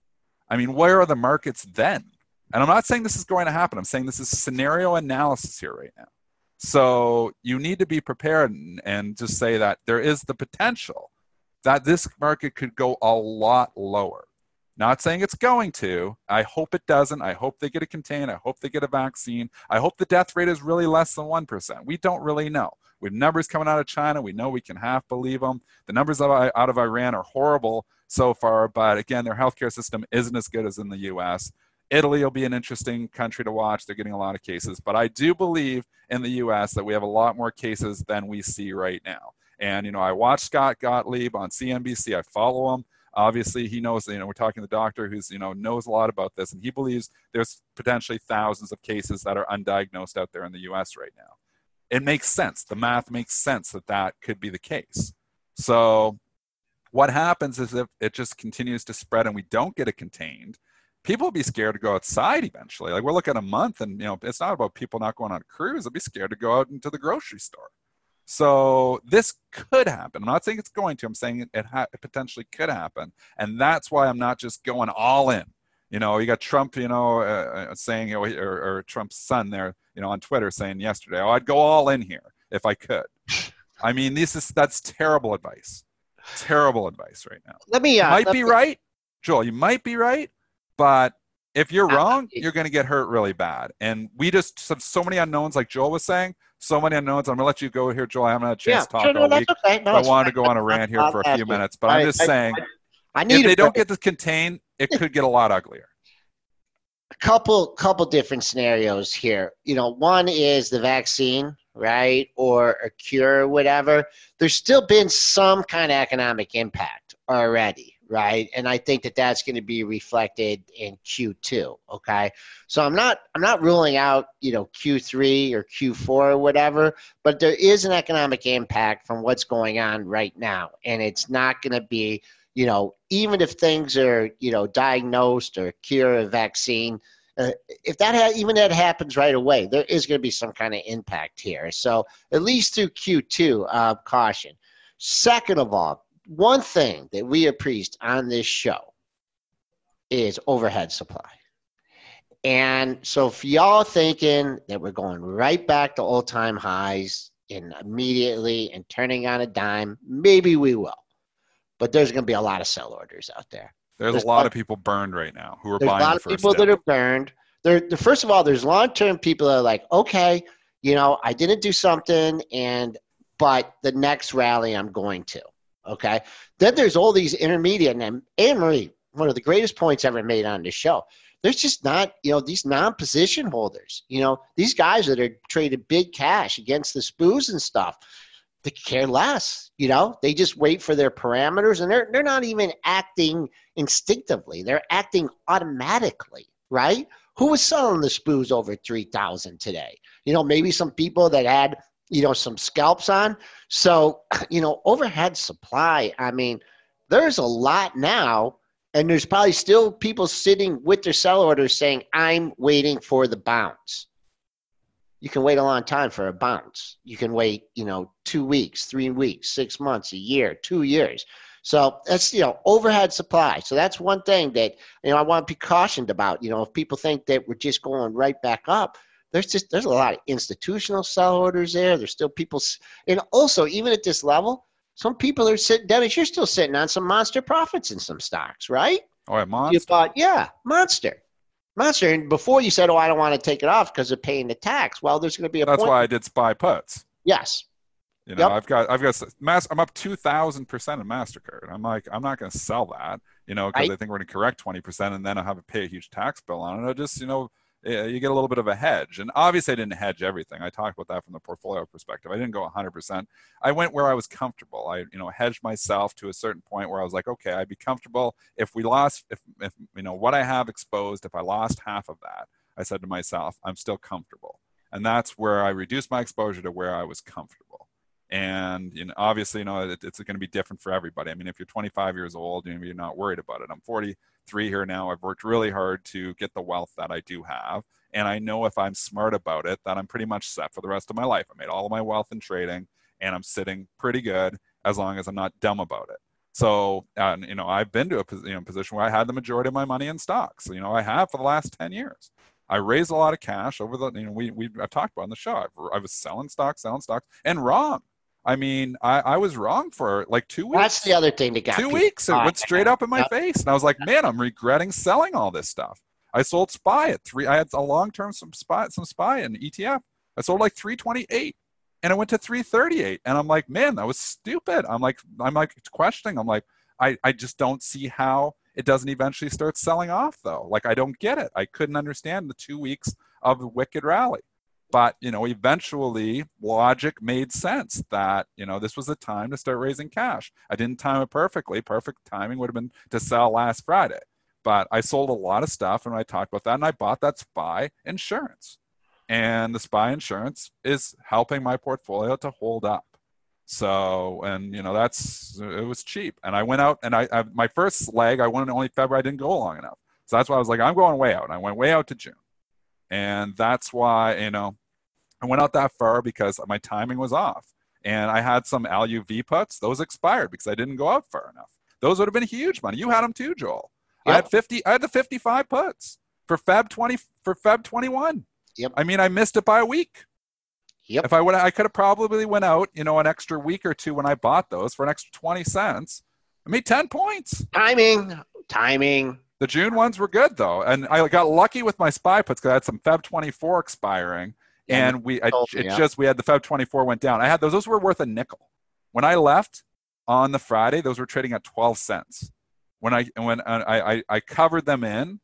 C: I mean, where are the markets then? And I'm not saying this is going to happen. I'm saying this is scenario analysis here right now. So you need to be prepared and, and just say that there is the potential that this market could go a lot lower. Not saying it's going to. I hope it doesn't. I hope they get it contained. I hope they get a vaccine. I hope the death rate is really less than 1%. We don't really know. We have numbers coming out of China. We know we can half believe them. The numbers uh, out of Iran are horrible so far, but again, their healthcare system isn't as good as in the US. Italy will be an interesting country to watch. They're getting a lot of cases, but I do believe in the US that we have a lot more cases than we see right now. And, you know, I watch Scott Gottlieb on CNBC. I follow him. Obviously, he knows. You know, we're talking to the doctor who's you know knows a lot about this, and he believes there's potentially thousands of cases that are undiagnosed out there in the U.S. right now. It makes sense. The math makes sense that that could be the case. So, what happens is if it just continues to spread and we don't get it contained, people will be scared to go outside eventually. Like we're looking at a month, and you know, it's not about people not going on a cruise. They'll be scared to go out into the grocery store. So this could happen. I'm not saying it's going to. I'm saying it, ha- it potentially could happen, and that's why I'm not just going all in. You know, you got Trump, you know, uh, uh saying, or, or Trump's son there, you know, on Twitter saying yesterday, "Oh, I'd go all in here if I could." I mean, this is that's terrible advice. Terrible advice right now.
B: Let me. Uh,
C: might
B: let
C: be
B: me-
C: right, Joel. You might be right, but if you're wrong, you're going to get hurt really bad. And we just have so many unknowns, like Joel was saying, so many unknowns. I'm going to let you go here, Joel. I haven't had a chance
B: Yeah,
C: to talk
B: sure, no,
C: all week.
B: okay. No,
C: I wanted to go on a rant here for a few
B: I'll ask you.
C: minutes, but
B: I-
C: I'm just
B: I-
C: saying,
B: I
C: if
B: need
C: they don't get this contained, it could get a lot uglier.
B: a couple couple different scenarios here. You know, one is the vaccine, right, or a cure, or whatever. There's still been some kind of economic impact already, right? And I think that that's going to be reflected in Q2. Okay, so I'm not I'm not ruling out you know Q3 or Q4 or whatever, but there is an economic impact from what's going on right now, and it's not going to be you know, even if things are, you know, diagnosed or cure a vaccine, uh, if that ha- even that happens right away, there is going to be some kind of impact here. So at least through Q2, uh, caution. Second of all, one thing that we have preached on this show is overhead supply. And so if y'all thinking that we're going right back to old time highs and immediately and turning on a dime, maybe we will. But there's going to be a lot of sell orders out there.
C: There's,
B: There's
C: a lot of people burned right now who are
B: buying. A lot of
C: first
B: people that are burned. There, the first of all, there's long-term people that are like, okay, you know, I didn't do something, and but the next rally I'm going to. Okay. Then there's all these intermediate and Anne Marie, one of the greatest points ever made on this show. There's just not, you know, these non-position holders. You know, these guys that are trading big cash against the spoos and stuff. They care less. You know, they just wait for their parameters, and they're they're not even acting instinctively. They're acting automatically, right? Who was selling the spoos over 3,000 today? You know, maybe some people that had, you know, some scalps on. So, you know, overhead supply, I mean, there's a lot now, and there's probably still people sitting with their sell orders saying, I'm waiting for the bounce. You can wait a long time for a bounce. You can wait, you know, two weeks, three weeks, six months, a year, two years. So that's you know overhead supply. So that's one thing that you know I want to be cautioned about. You know, if people think that we're just going right back up, there's just there's a lot of institutional sell orders there. There's still people, and also even at this level, some people are sitting. Dennis, you're still sitting on some monster profits in some stocks, right?
C: Oh, yeah,
B: You thought, yeah, monster, monster. And before you said, oh, I don't want to take it off because of paying the tax. Well, there's going to be a
C: That's
B: point.
C: why I did spy puts.
B: Yes,
C: You know,
B: Yep.
C: I've got, I've got, mass, I'm up 2000% in MasterCard. I'm like, I'm not going to sell that, you know, because
B: Right.
C: I think we're going to correct 20% and then I'll have to pay a huge tax bill on it. I just, you know, you get a little bit of a hedge. And obviously I didn't hedge everything. I talked about that from the portfolio perspective. I didn't go 100%. I went where I was comfortable. I, you know, hedged myself to a certain point where I was like, okay, I'd be comfortable if we lost, if, if, you know, what I have exposed, if I lost half of that, I said to myself, I'm still comfortable. And that's where I reduced my exposure to where I was comfortable and you know obviously you know it, it's going to be different for everybody. I mean if you're 25 years old know, you're not worried about it. I'm 43 here now. I've worked really hard to get the wealth that i do have and i know if i'm smart about it that i'm pretty much set for the rest of my life. I made all of my wealth in trading and i'm sitting pretty good as long as i'm not dumb about it. So uh, you know i've been to a you know, position where i had the majority of my money in stocks you know i have for the last 10 years. I raised a lot of cash over the, you know, we, we, I've talked about on the show. I've, I was selling stocks, selling stocks, and wrong. I mean, I, I was wrong for like two weeks.
B: that's the other thing that got
C: two weeks. It went straight up in my face, and I was like, man, I'm regretting selling all this stuff. I sold SPY at three. I had a long term some SPY, some SPY and ETF. I sold like 328, and it went to 338, and I'm like, man, that was stupid. I'm like, I'm like questioning. I'm like, I, I just don't see how it doesn't eventually start selling off though. Like I don't get it. I couldn't understand the two weeks of the wicked rally. But you know, eventually logic made sense that you know this was the time to start raising cash. I didn't time it perfectly. Perfect timing would have been to sell last Friday. But I sold a lot of stuff and I talked about that and I bought that SPY insurance. And the SPY insurance is helping my portfolio to hold up. So, and you know, that's it was cheap. And I went out and I, I my first leg, I went in only February, I didn't go long enough. So that's why I was like, I'm going way out. And I went way out to June. And that's why, you know, I went out that far because my timing was off. And I had some LUV puts, those expired because I didn't go out far enough. Those would have been huge money. You had them too, Joel. Yep. I had 50, I had the 55 puts for Feb 20, for Feb 21.
B: Yep.
C: I mean, I missed it by a week.
B: Yep.
C: If I would, I could have probably went out, you know, an extra week or two when I bought those for an extra 20 cents. I made 10 points.
B: Timing, timing.
C: The June ones were good though, and I got lucky with my spy puts because I had some Feb 24 expiring, and we I, it yeah. just we had the Feb 24 went down. I had those; those were worth a nickel. When I left on the Friday, those were trading at 12 cents. When I when uh, I I, I covered them in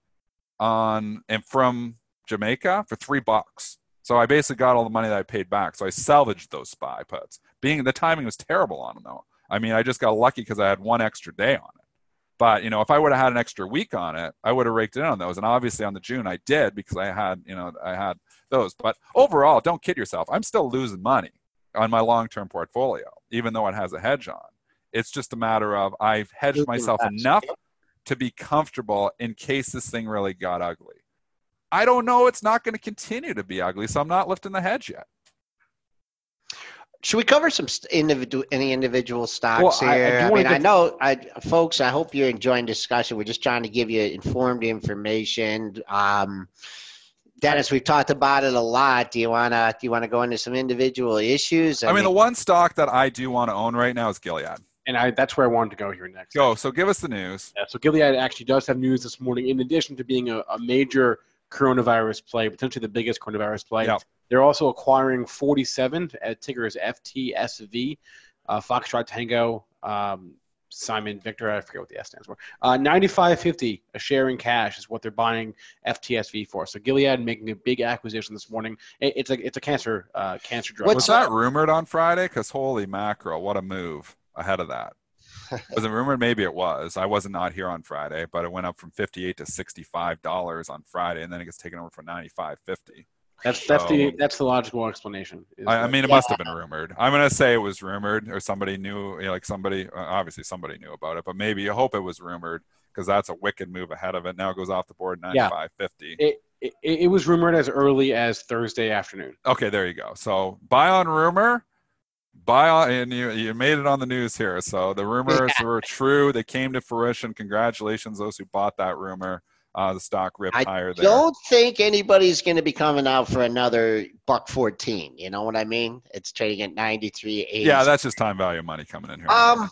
C: on and from Jamaica for three bucks. So I basically got all the money that I paid back. So I salvaged those spy puts. Being the timing was terrible on them though. I mean, I just got lucky because I had one extra day on it. But you know, if I would have had an extra week on it, I would have raked in on those. And obviously on the June I did because I had, you know, I had those. But overall, don't kid yourself. I'm still losing money on my long-term portfolio, even though it has a hedge on. It's just a matter of I've hedged myself enough to be comfortable in case this thing really got ugly. I don't know it's not going to continue to be ugly, so I'm not lifting the hedge yet.
B: Should we cover some individual any individual stocks well, here? I, I, I mean, I know, I, folks. I hope you're enjoying discussion. We're just trying to give you informed information. Um, Dennis, we've talked about it a lot. Do you wanna do you wanna go into some individual issues?
C: I, mean, mean, the one stock that I do want to own right now is Gilead.
A: And I, that's where I wanted to go here next.
C: Go. So give us the news.
A: Yeah, so Gilead actually does have news this morning. In addition to being a, a major coronavirus play, potentially the biggest coronavirus play.
C: Yep.
A: They're also acquiring 47 at ticker is FTSV, uh, Foxtrot Tango, um, Simon Victor, I forget what the S stands for. Uh, 95.50 a share in cash is what they're buying FTSV for. So Gilead making a big acquisition this morning. It, it's a it's a cancer uh, cancer drug.
C: What's that rumored on Friday? Because holy mackerel, what a move ahead of that. was it rumored? Maybe it was. I wasn't not here on Friday, but it went up from 58 to 65 dollars on Friday, and then it gets taken over for 95.50.
A: That's that's so, the that's the logical explanation.
C: I, I, mean, it yeah. must have been rumored. I'm gonna say it was rumored, or somebody knew, you know, like somebody uh, obviously somebody knew about it, but maybe you hope it was rumored because that's a wicked move ahead of it. Now it goes off the board 95 yeah.
A: It, it, it, was rumored as early as Thursday afternoon.
C: Okay, there you go. So buy on rumor, buy on, and you, you made it on the news here. So the rumors yeah. were true. They came to fruition. Congratulations, those who bought that rumor. Uh, the stock ripped
B: I
C: higher there.
B: don't think anybody's going to be coming out for another buck 14. You know what I mean? It's trading at ninety three eighty.
C: Yeah, that's just time value money coming in here.
B: Um,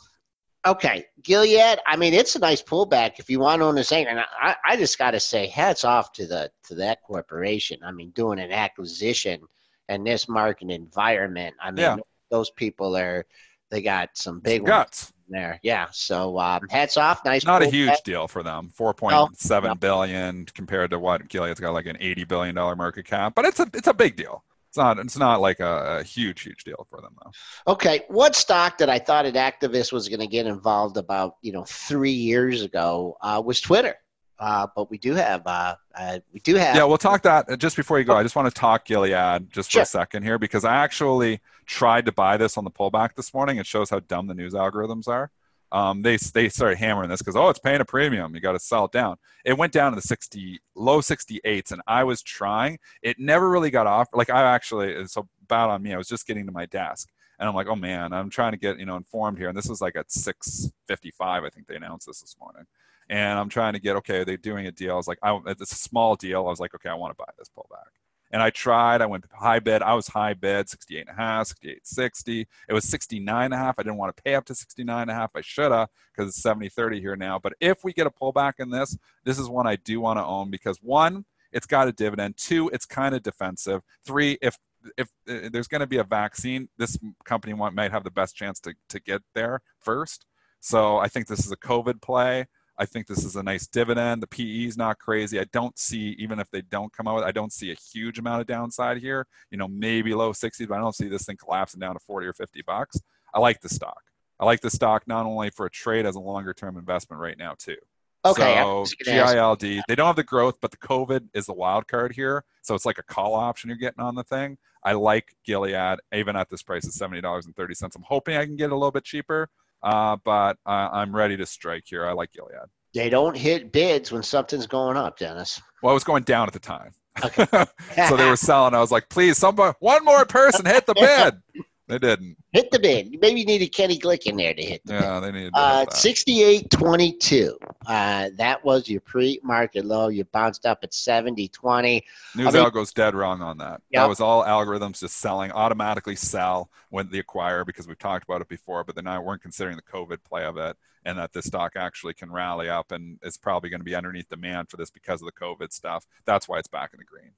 B: okay. Gilead, I mean, it's a nice pullback if you want to own this thing. And I, I just got to say, hats off to the to that corporation. I mean, doing an acquisition in this market environment. I mean, yeah those people are they got some big guts there. Yeah. So um, hats off. Nice.
C: Not a huge deal for them. Four point seven no. billion compared to what Gilead's got like an eighty billion dollar market cap, but it's a it's a big deal. It's not it's not like a, a huge huge deal for them though.
B: Okay, what stock that I thought an activist was going to get involved about you know three years ago uh, was Twitter. Uh, but we do have uh, uh, we do have
C: yeah we'll talk that uh, just before you go i just want to talk gilead just for a second here because i actually tried to buy this on the pullback this morning. It shows how dumb the news algorithms are. Um, they they started hammering this because oh it's paying a premium. You got to sell it down. It went down to the 60 low 68s and i was trying. It never really got off like i actually it's so bad on me i was just getting to my desk and i'm like oh man i'm trying to get you know informed here and this was like at 655 i think they announced this this morning and I'm trying to get okay. Are They're doing a deal. I was like, I, it's a small deal. I was like, okay, I want to buy this pullback. And I tried. I went high bid. I was high bid, 68 and a half, 68, 60. It was 69 and a half. I didn't want to pay up to 69 and a half. I should have because it's 70 30 here now. But if we get a pullback in this, this is one I do want to own because one, it's got a dividend. Two, it's kind of defensive. Three, if if uh, there's going to be a vaccine, this company might have the best chance to, to get there first. So I think this is a COVID play. I think this is a nice dividend. The PE is not crazy. I don't see, even if they don't come out, I don't see a huge amount of downside here. You know, maybe low 60s, but I don't see this thing collapsing down to 40 or 50 bucks. I like the stock. I like the stock not only for a trade as a longer term investment right now too.
B: Okay.
C: So GILD, they don't have the growth, but the COVID is the wild card here. So it's like a call option you're getting on the thing. I like Gilead, even at this price of seventy dollars and thirty cents. I'm hoping I can get a little bit cheaper, uh, but uh, I'm ready to strike here. I like Gilead.
B: They don't hit bids when something's going up, Dennis.
C: Well, it was going down at the time. Okay. so they were selling. I was like, please, somebody, one more person hit the bid. They didn't.
B: Hit the bid. Maybe you needed Kenny Glick in there to hit the
C: yeah,
B: bid.
C: they needed
B: uh, 68.22. Uh, that was your pre-market low. You bounced up at 70.20.
C: News
B: I mean,
C: goes dead wrong on that.
B: Yep.
C: That was all algorithms just selling, automatically sell when the acquire because we've talked about it before, but then I weren't considering the COVID play of it and that this stock actually can rally up and it's probably going to be underneath demand for this because of the COVID stuff. That's why it's back in the green.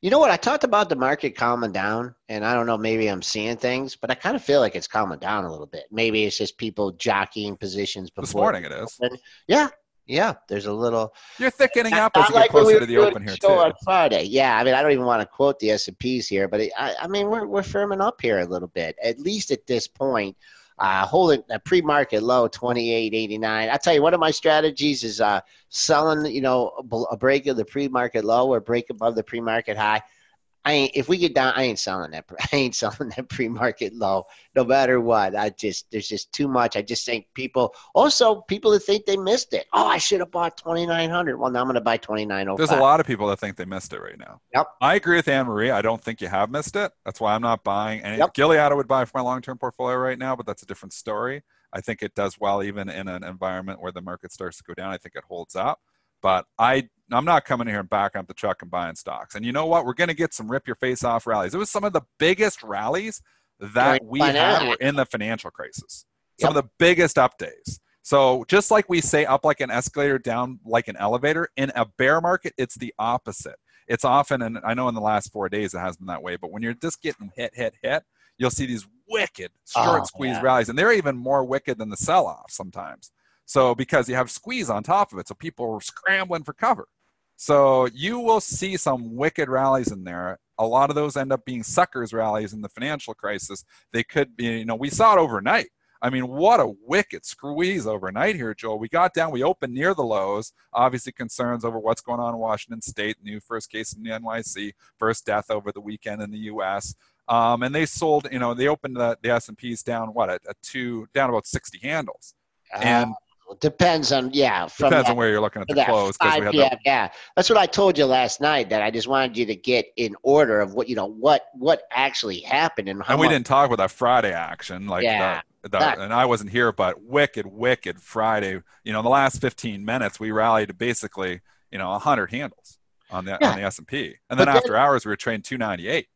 B: You know what? I talked about the market calming down, and I don't know, maybe I'm seeing things, but I kind of feel like it's calming down a little bit. Maybe it's just people jockeying positions before.
C: This morning it is.
B: Yeah, yeah. There's a little.
C: You're thickening up as you
B: like we
C: closer
B: were
C: to the open here too.
B: on Friday. Yeah, I mean, I don't even want to quote the S and P's here, but it, I, I mean, we're we're firming up here a little bit, at least at this point. Uh, holding a pre-market low, twenty-eight eighty-nine. I tell you, one of my strategies is uh, selling, you know, a break of the pre-market low or break above the pre-market high. I ain't, if we get down, I ain't selling that. I ain't selling that pre-market low, no matter what. I just there's just too much. I just think people also people that think they missed it. Oh, I should have bought twenty nine hundred. Well, now I'm going to buy twenty nine oh.
C: There's a lot of people that think they missed it right now.
B: Yep.
C: I agree with Anne Marie. I don't think you have missed it. That's why I'm not buying any.
B: Yep.
C: Gilead I would buy for my long term portfolio right now, but that's a different story. I think it does well even in an environment where the market starts to go down. I think it holds up. But I I'm not coming here and backing up the truck and buying stocks. And you know what? We're going to get some rip your face off rallies. It was some of the biggest rallies that we had were in the financial crisis. Some
B: Yep.
C: of the biggest up days. So just like we say up like an escalator, down like an elevator, in a bear market, it's the opposite. It's often, and I know in the last four days it has been that way, but when you're just getting hit, hit, hit, you'll see these wicked short
B: Oh,
C: squeeze
B: yeah.
C: rallies, and they're even more wicked than the sell-off sometimes. So because you have squeeze on top of it, so people are scrambling for cover. So you will see some wicked rallies in there. A lot of those end up being suckers rallies in the financial crisis. They could be, you know, we saw it overnight. I mean, what a wicked squeeze overnight here, Joel. We got down, we opened near the lows. Obviously, concerns over what's going on in Washington State, new first case in the NYC, first death over the weekend in the U.S. Um, and they sold, you know, they opened the, the S&Ps down what at, at two, down about 60 handles. And
B: Uh, depends on yeah. From
C: depends
B: that,
C: on where you're looking at the
B: that
C: close because
B: 5
C: we had
B: p.m.
C: the
B: yeah, that's what I told you last night. That I just wanted you to get in order of what you know what what actually happened and how
C: and we
B: much-
C: didn't talk about that Friday action, like
B: Yeah,
C: the, the,
B: that-
C: and I wasn't here, but wicked, wicked Friday. You know, in the last 15 minutes, we rallied to basically, you know, 100 handles on the
B: Yeah.
C: on the S and P, and
B: But
C: then
B: then-
C: after hours, we were trading 298.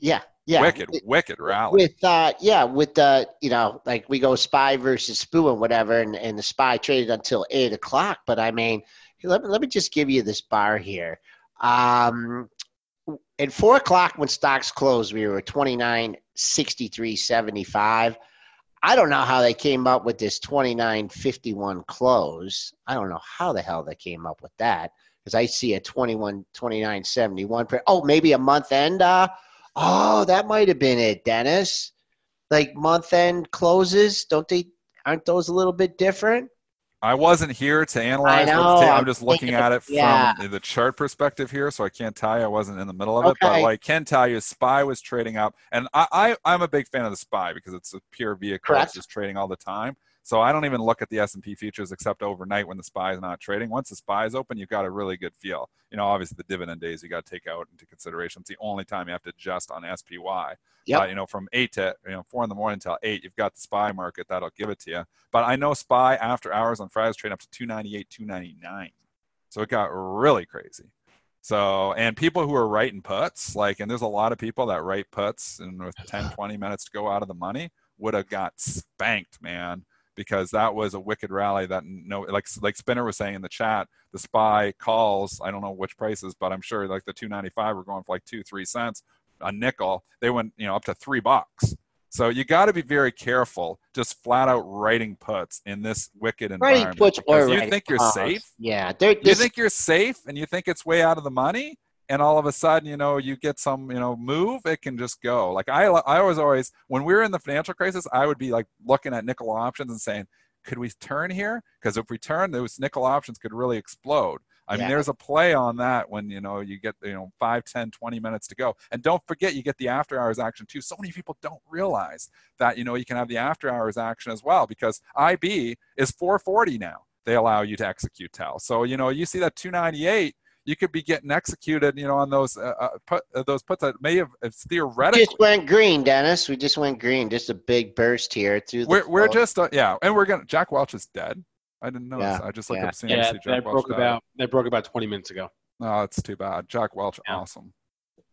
B: Yeah, yeah.
C: wicked,
B: With-
C: wicked rally.
B: With uh, yeah, with the you know, like we go spy versus spoo and whatever, and, and the spy traded until eight o'clock. But I mean, let me let me just give you this bar here. Um, at four o'clock when stocks closed, we were twenty nine sixty three seventy five. I don't know how they came up with this 2951 close. I don't know how the hell they came up with that because I see a 21 2971. per- Oh, maybe a month end. Uh, oh, that might have been it, Dennis. Like month end closes, don't they? Aren't those a little bit different?
C: I wasn't here to analyze.
B: I know, I'm
C: just looking at it from
B: yeah.
C: the chart perspective here, so I can't tell you. I wasn't in the middle of it, but
B: Okay.
C: what I can tell you is SPY was trading up, and I, I I'm a big fan of the SPY because it's a pure vehicle.
B: Correct.
C: It's just trading all the time. So I don't even look at the S&P futures except overnight when the SPY is not trading. Once the SPY is open, you've got a really good feel. You know, obviously the dividend days you got to take out into consideration. It's the only time you have to adjust on SPY.
B: Yep.
C: Uh, you know, from eight to you know four in the morning until eight, you've got the SPY market that'll give it to you. But I know SPY after hours on Fridays trading up to 298, 299. So it got really crazy. So, and people who are writing puts, like, and there's a lot of people that write puts and with 10, 20 minutes to go out of the money would have got spanked, man, because that was a wicked rally that no, like, like Spinner was saying in the chat, the SPY calls, I don't know which prices, but I'm sure like the 295 were going for like two, three cents a nickel. They went, you know, up to three bucks. So you got to be very careful, just flat out writing puts in this wicked environment.
B: Writing puts or
C: you think you're
B: calls.
C: safe.
B: Yeah, they're,
C: You think you're safe, and you think it's way out of the money, and all of a sudden, you know, you get some, you know, move. It can just go. Like I, I was always when we were in the financial crisis, I would be like looking at nickel options and saying, could we turn here? Because if we turn, those nickel options could really explode. I mean, there's a play on that when, you know, you get, you know, 5, 10, 20 minutes to go. And don't forget, you get the after hours action too. So many people don't realize that, you know, you can have the after hours action as well because IB is 440 now. They allow you to execute tell. So, you know, you see that 298, you could be getting executed, you know, on those uh, uh, put, uh, those puts that may have it's theoretically
B: just went green, Dennis. We just went green. Just a big burst here through the.
C: we're, we're just uh, yeah, and we're gonna Jack Welch is dead. I didn't know.
B: Yeah,
C: I just looked
B: yeah.
C: up CNBC.
A: Yeah,
C: Jack
A: that
C: Welch
A: broke
C: died.
A: about that broke about 20 minutes ago.
C: Oh, it's too bad. Jack Welch,
A: Yeah.
C: awesome.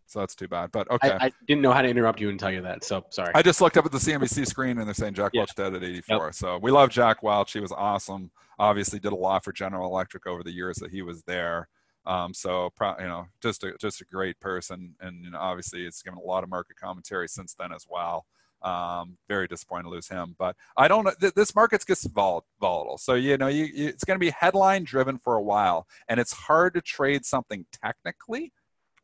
C: So that's too bad. But okay.
A: I, I didn't know how to interrupt you and tell you that, so sorry.
C: I just looked up at the CNBC screen and they're saying Jack
A: Yeah.
C: Welch dead at 84. So we love Jack Welch. He was awesome. Obviously, did a lot for General Electric over the years that he was there. Um, so pro- you know, just a just a great person, and you know, obviously, it's given a lot of market commentary since then as well. Um, very disappointed to lose him, but I don't know. Th- this market gets vol- volatile, so you know, you, you, it's going to be headline driven for a while, and it's hard to trade something technically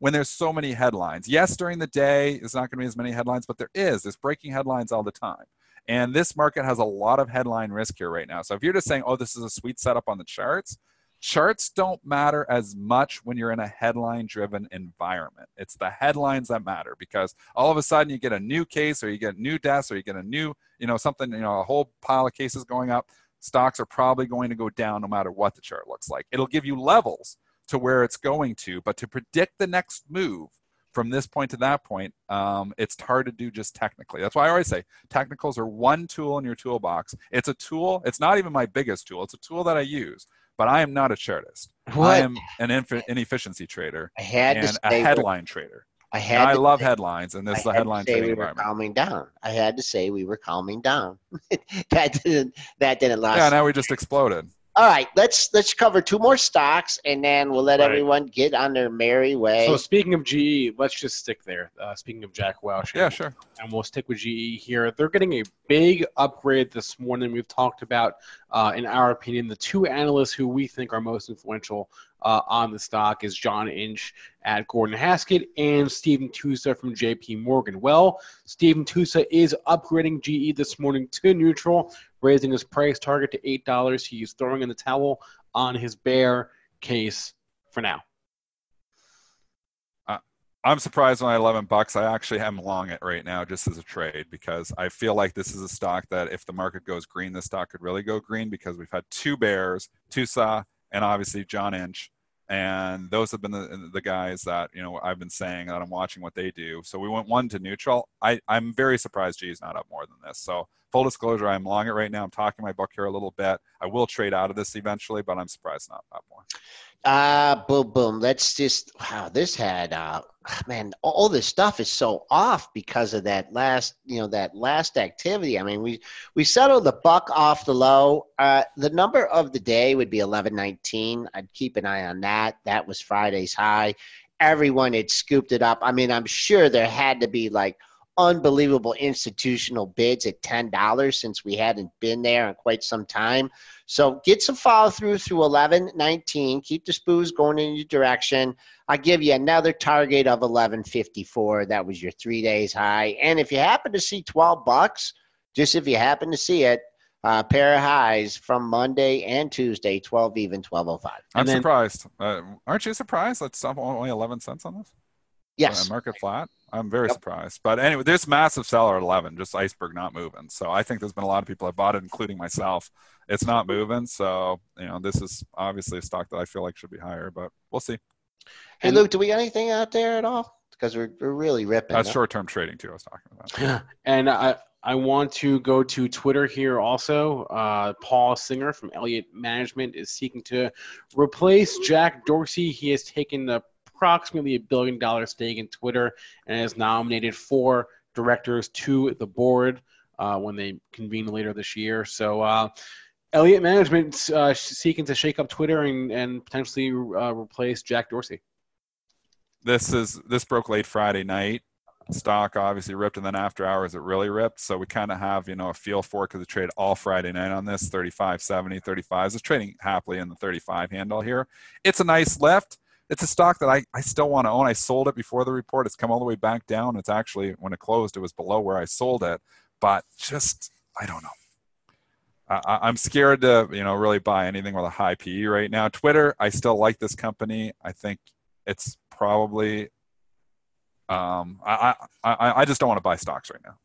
C: when there's so many headlines. Yes, during the day, it's not going to be as many headlines, but there is. There's breaking headlines all the time. And this market has a lot of headline risk here right now. So if you're just saying, oh, this is a sweet setup on the charts, charts don't matter as much when you're in a headline driven environment. It's the headlines that matter because all of a sudden you get a new case or you get new deaths or you get a new, you know, something, you know, a whole pile of cases going up. Stocks are probably going to go down no matter what the chart looks like. It'll give you levels to where it's going to, but to predict the next move from this point to that point, um, it's hard to do just technically. That's why I always say technicals are one tool in your toolbox. It's a tool. It's not even my biggest tool. It's a tool that I use, but I am not a chartist. I am an inf- inefficiency trader
B: I had
C: and a headline trader.
B: I had.
C: I love
B: say-
C: headlines, and this
B: I
C: is a headline trading
B: we were
C: environment.
B: calming down. I had to say we were calming down. that didn't. That didn't last.
C: Yeah, now we just exploded.
B: All right, let's let's cover two more stocks, and then we'll let
A: Right.
B: everyone get on their merry way.
A: So speaking of GE, let's just stick there. Uh, speaking of Jack Welch,
C: Yeah, sure.
A: and we'll stick with GE here. They're getting a big upgrade this morning. We've talked about, uh, in our opinion, the two analysts who we think are most influential uh, on the stock is John Inch at Gordon Haskett and Stephen Tusa from JP Morgan. Well, Stephen Tusa is upgrading GE this morning to neutral, raising his price target to $8. He is throwing in the towel on his bear case for now.
C: Uh, I'm surprised when I 11 bucks. I actually am long it right now just as a trade because I feel like this is a stock that if the market goes green, the stock could really go green because we've had two bears, Tusa, and obviously John Inch. And those have been the, the guys that, you know, I've been saying that I'm watching what they do. So we went one to neutral. I, I'm very surprised G is not up more than this. So full disclosure, I'm long it right now. I'm talking my book here a little bit. I will trade out of this eventually, but I'm surprised not up more.
B: Uh, boom, boom. Let's just, wow, this had, uh, man, all this stuff is so off because of that last, you know, that last activity. I mean, we, we settled the buck off the low. Uh, the number of the day would be 1119. I'd keep an eye on that. That was Friday's high. Everyone had scooped it up. I mean, I'm sure there had to be like unbelievable institutional bids at $10 since we hadn't been there in quite some time. So get some follow through through 11, 19. Keep the spoos going in your direction. I'll give you another target of 1154. That was your three days high. And if you happen to see 12 bucks, just if you happen to see it, uh, pair of highs from Monday and Tuesday, 12 even, 1205.
C: I'm
A: then-
C: surprised. Uh, aren't you surprised? That's only 11 cents on this?
B: Yes.
C: Uh, market flat. I'm very
B: Yep.
C: surprised. But anyway, there's massive seller at 11, just iceberg not moving. So I think there's been a lot of people that bought it, including myself. It's not moving. So, you know, this is obviously a stock that I feel like should be higher, but we'll see.
B: Hey,
A: And-
B: Luke, do we got anything out there at all? Because we're, we're really ripping.
C: That's short term trading too, I was talking about.
A: and I I want to go to Twitter here also. Uh, Paul Singer from Elliott Management is seeking to replace Jack Dorsey. He has taken approximately a billion dollar stake in Twitter and has nominated four directors to the board uh, when they convene later this year. So. Uh, Elliott Management uh, seeking to shake up Twitter and, and potentially uh, replace Jack Dorsey.
C: This is this broke late Friday night. stock obviously ripped, and then after hours it really ripped. So we kind of have you know a feel for it because we trade all Friday night on this 35, 70, 35. It's trading happily in the 35 handle here. It's a nice lift. It's a stock that I, I still want to own. I sold it before the report. It's come all the way back down. It's actually when it closed, it was below where I sold it. But just I don't know. I, am scared to, you know, really buy anything with a high PE right now. Twitter, I still like this company. I think it's probably. Um, I, I, I just don't want to buy stocks right now.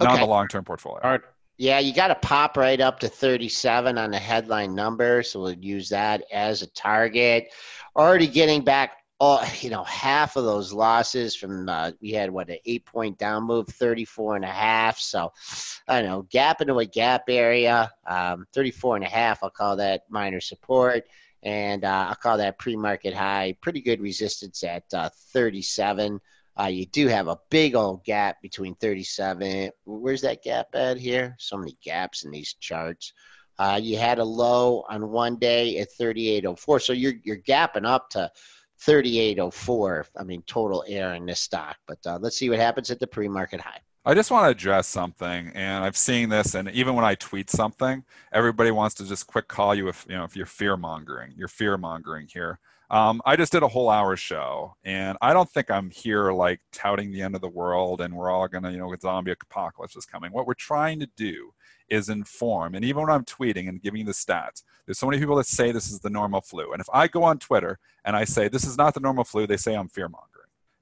C: Okay. Not in the long-term portfolio.
A: All right.
B: Yeah, you got to pop right up to 37 on the headline number, so we'll use that as a target. Already getting back all you know half of those losses from uh, we had what an eight point down move 34 and a half so i don't know gap into a gap area um, 34 and a half i'll call that minor support and uh, i'll call that pre-market high pretty good resistance at uh, 37 uh, you do have a big old gap between 37 where's that gap at here so many gaps in these charts uh, you had a low on one day at 3804 so you're you're gapping up to 3804. I mean, total air in this stock. But uh, let's see what happens at the pre market high.
C: I just want to address something, and I've seen this, and even when I tweet something, everybody wants to just quick call you if you know if you're fear mongering. You're fear mongering here. Um, I just did a whole hour show, and I don't think I'm here like touting the end of the world, and we're all gonna, you know, zombie apocalypse is coming. What we're trying to do is inform. And even when I'm tweeting and giving the stats, there's so many people that say this is the normal flu. And if I go on Twitter and I say this is not the normal flu, they say I'm fear mongering.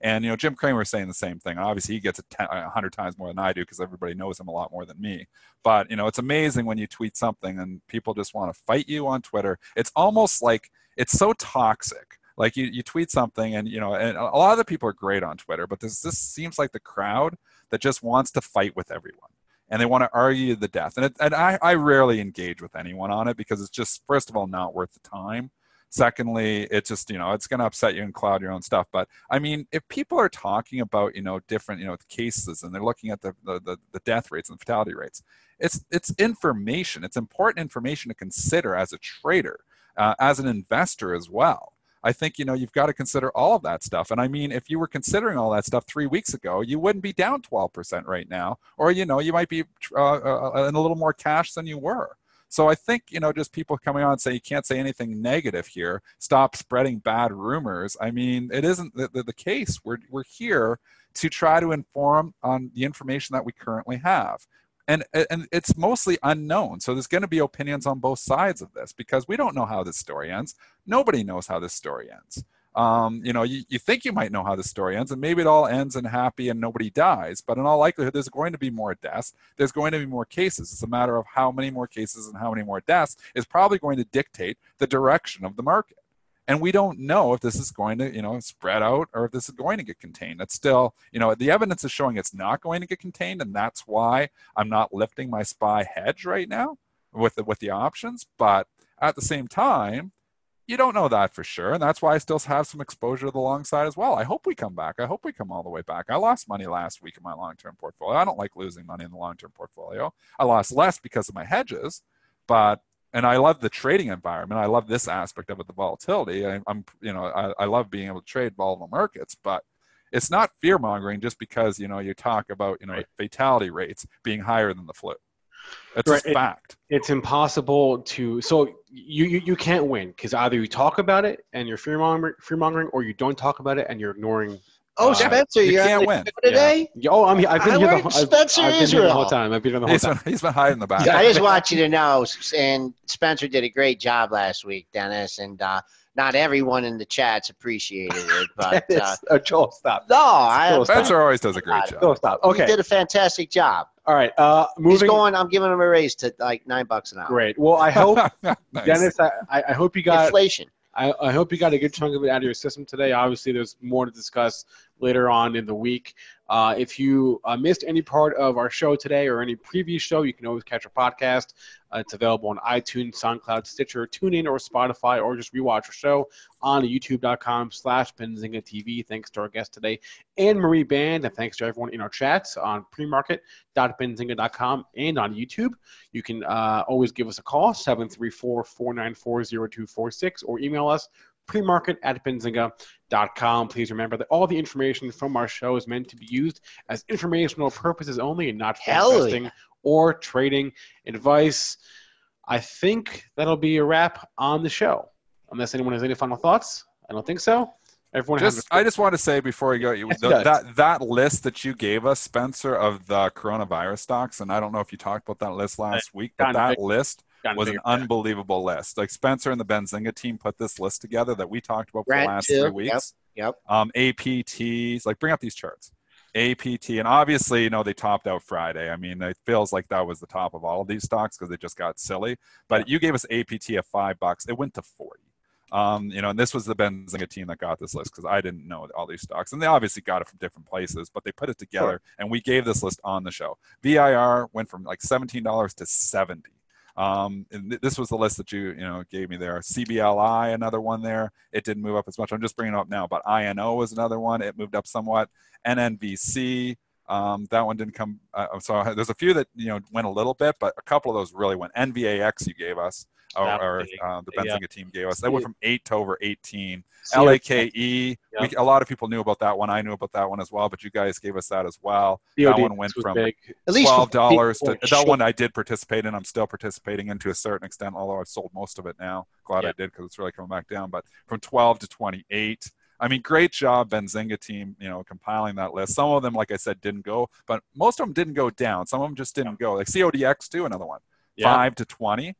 C: And you know, Jim Cramer is saying the same thing. Obviously, he gets a hundred times more than I do because everybody knows him a lot more than me. But you know, it's amazing when you tweet something and people just want to fight you on Twitter. It's almost like it's so toxic. Like you, you tweet something, and you know, and a lot of the people are great on Twitter, but this this seems like the crowd that just wants to fight with everyone and they want to argue the death. And, it, and I, I rarely engage with anyone on it because it's just, first of all, not worth the time. Secondly, it's just, you know, it's going to upset you and cloud your own stuff. But I mean, if people are talking about, you know, different, you know, cases and they're looking at the, the, the death rates and fatality rates, it's, it's information. It's important information to consider as a trader, uh, as an investor as well. I think you know you've got to consider all of that stuff. And I mean, if you were considering all that stuff three weeks ago, you wouldn't be down 12% right now, or you know you might be uh, uh, in a little more cash than you were. So I think you know just people coming on and say you can't say anything negative here. Stop spreading bad rumors. I mean, it isn't the, the, the case. We're we're here to try to inform on the information that we currently have and and it's mostly unknown so there's going to be opinions on both sides of this because we don't know how this story ends nobody knows how this story ends um, you know you, you think you might know how the story ends and maybe it all ends in happy and nobody dies but in all likelihood there's going to be more deaths. There's going to be more cases. It's a matter of how many more cases and how many more deaths is probably going to dictate the direction of the market. And we don't know if this is going to you know spread out or if this is going to get contained. It's still you know the evidence is showing it's not going to get contained and that's why i'm not lifting my spy hedge right now with the with the options. But at the same time you don't know that for sure and that's why i still have some exposure to the long side as well i hope we come back i hope we come all the way back i lost money last week in my long-term portfolio i don't like losing money in the long-term portfolio i lost less because of my hedges but and I love the trading environment. I love this aspect of it, the volatility. I, am you know, I, I, love being able to trade volatile markets, but it's not fear mongering just because you know you talk about you know right. fatality rates being higher than the flu. It's right. a fact.
A: It, it's impossible to. So you you, you can't win because either you talk about it and you're fear mongering, fear mongering, or you don't talk about it and you're ignoring
B: Oh, uh, Spencer, you can't win today.
A: Yeah. Oh, I'm. I've been I here the,
B: Spencer
A: I've, I've
B: been Israel.
A: here the whole time. I've been here the whole
C: he's
A: time.
C: Been, he's been hiding the back.
B: I just want you to know, and Spencer did a great job last week, Dennis, and uh, not everyone in the chats appreciated it, but
A: uh, oh, Joel, stop.
B: No, I,
C: Spencer stop. always does a great job.
A: Joel, stop. Okay,
B: he did a fantastic job.
A: All right, uh, moving. He's
B: going. I'm giving him a raise to like nine bucks an hour.
A: Great. Well, I hope nice. Dennis. I, I hope you got
B: inflation.
A: I, I, hope you got a good chunk of it out of your system today. Obviously, there's more to discuss later on in the week. Uh, if you uh, missed any part of our show today or any previous show, you can always catch our podcast. Uh, it's available on iTunes, SoundCloud, Stitcher, TuneIn, or Spotify, or just rewatch our show on youtube.com slash Benzinga TV. Thanks to our guest today, Anne Marie Baiynd, and thanks to everyone in our chats on premarket.benzinga.com and on YouTube. You can uh, always give us a call, 734-494-0246, or email us, premarket at benzinga.com. Please remember that all the information from our show is meant to be used as informational purposes only and not for
B: Hell
A: investing
B: yeah.
A: or trading advice. I think that'll be a wrap on the show. Unless anyone has any final thoughts, I don't think so. Everyone has
C: Just, I just want to say before you go, you, the, that that list that you gave us, Spencer, of the coronavirus stocks, and I don't know if you talked about that list last week, but that list
A: gotten
C: was an
A: bigger.
C: unbelievable list. Like Spencer and the Benzinga team put this list together that we talked about for
B: Grant
C: the last
B: too.
C: three weeks.
B: yep.
C: Um, APTs, like bring up these charts. APT, and obviously, you know, they topped out Friday. I mean, it feels like that was the top of all of these stocks because they just got silly. But you gave us APT at five bucks. It went to 40. Um, you know, and this was the Benzinga team that got this list because I didn't know all these stocks, and they obviously got it from different places, but they put it together, and we gave this list on the show. VIR went from like seventeen dollars to seventy. Um, th- this was the list that you you know gave me there. CBLI, another one there. It didn't move up as much. I'm just bringing it up now, but INO was another one. It moved up somewhat. NNVC. Um, that one didn't come. Uh, so there's a few that you know went a little bit, but a couple of those really went. NVAX you gave us, or,
A: That
C: or uh, the
A: Yeah.
C: Benzinga team gave us. That went from eight to over 18.
A: CO
C: LAKE. E,
A: Yeah.
C: We, a lot of people knew about that one. I knew about that one as well, but you guys gave us that as well.
A: COD
C: that one went from
A: big.
B: At least
C: twelve dollars to that
B: short-
C: one I did participate in. I'm still participating in to a certain extent, although I've sold most of it now. Glad
A: Yeah.
C: I did because it's really coming back down. But from 12 to 28. I mean, great job, Benzinga team. You know, compiling that list. Some of them, like I said, didn't go, but most of them didn't go down. Some of them just didn't go. Like CODX too, another one,
A: Yeah.
C: five to 20.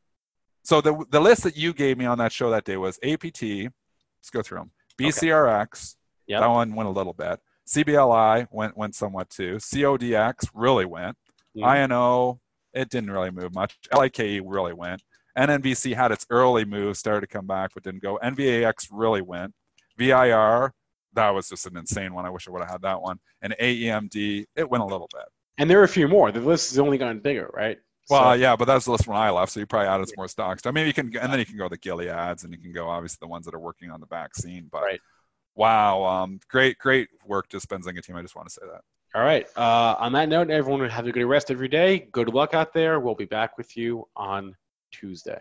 C: So the the list that you gave me on that show that day was APT. Let's go through them. BCRX.
A: Yep.
C: That one went a little bit. CBLI went went somewhat too. CODX really went. Mm-hmm.
A: Yeah.
C: INO, it didn't really move much. LIKE really went. NNVC had its early move, started to come back, but didn't go. NVAX really went. VIR, that was just an insane one. I wish I would have had that one. And AEMD, it went a little bit.
A: And there are a few more. The list has only gotten bigger, right?
C: Well,
A: So-
C: yeah, but that's the list when I left, so you probably added some more stocks. I mean, you can, and then you can go the Gileads, and you can go obviously the ones that are working on the vaccine. But
A: Right.
C: wow, um, great, great work, just Benzinga team. I just want to say that.
A: All right. Uh, on that note, everyone have a good rest every day. Good luck out there. We'll be back with you on Tuesday.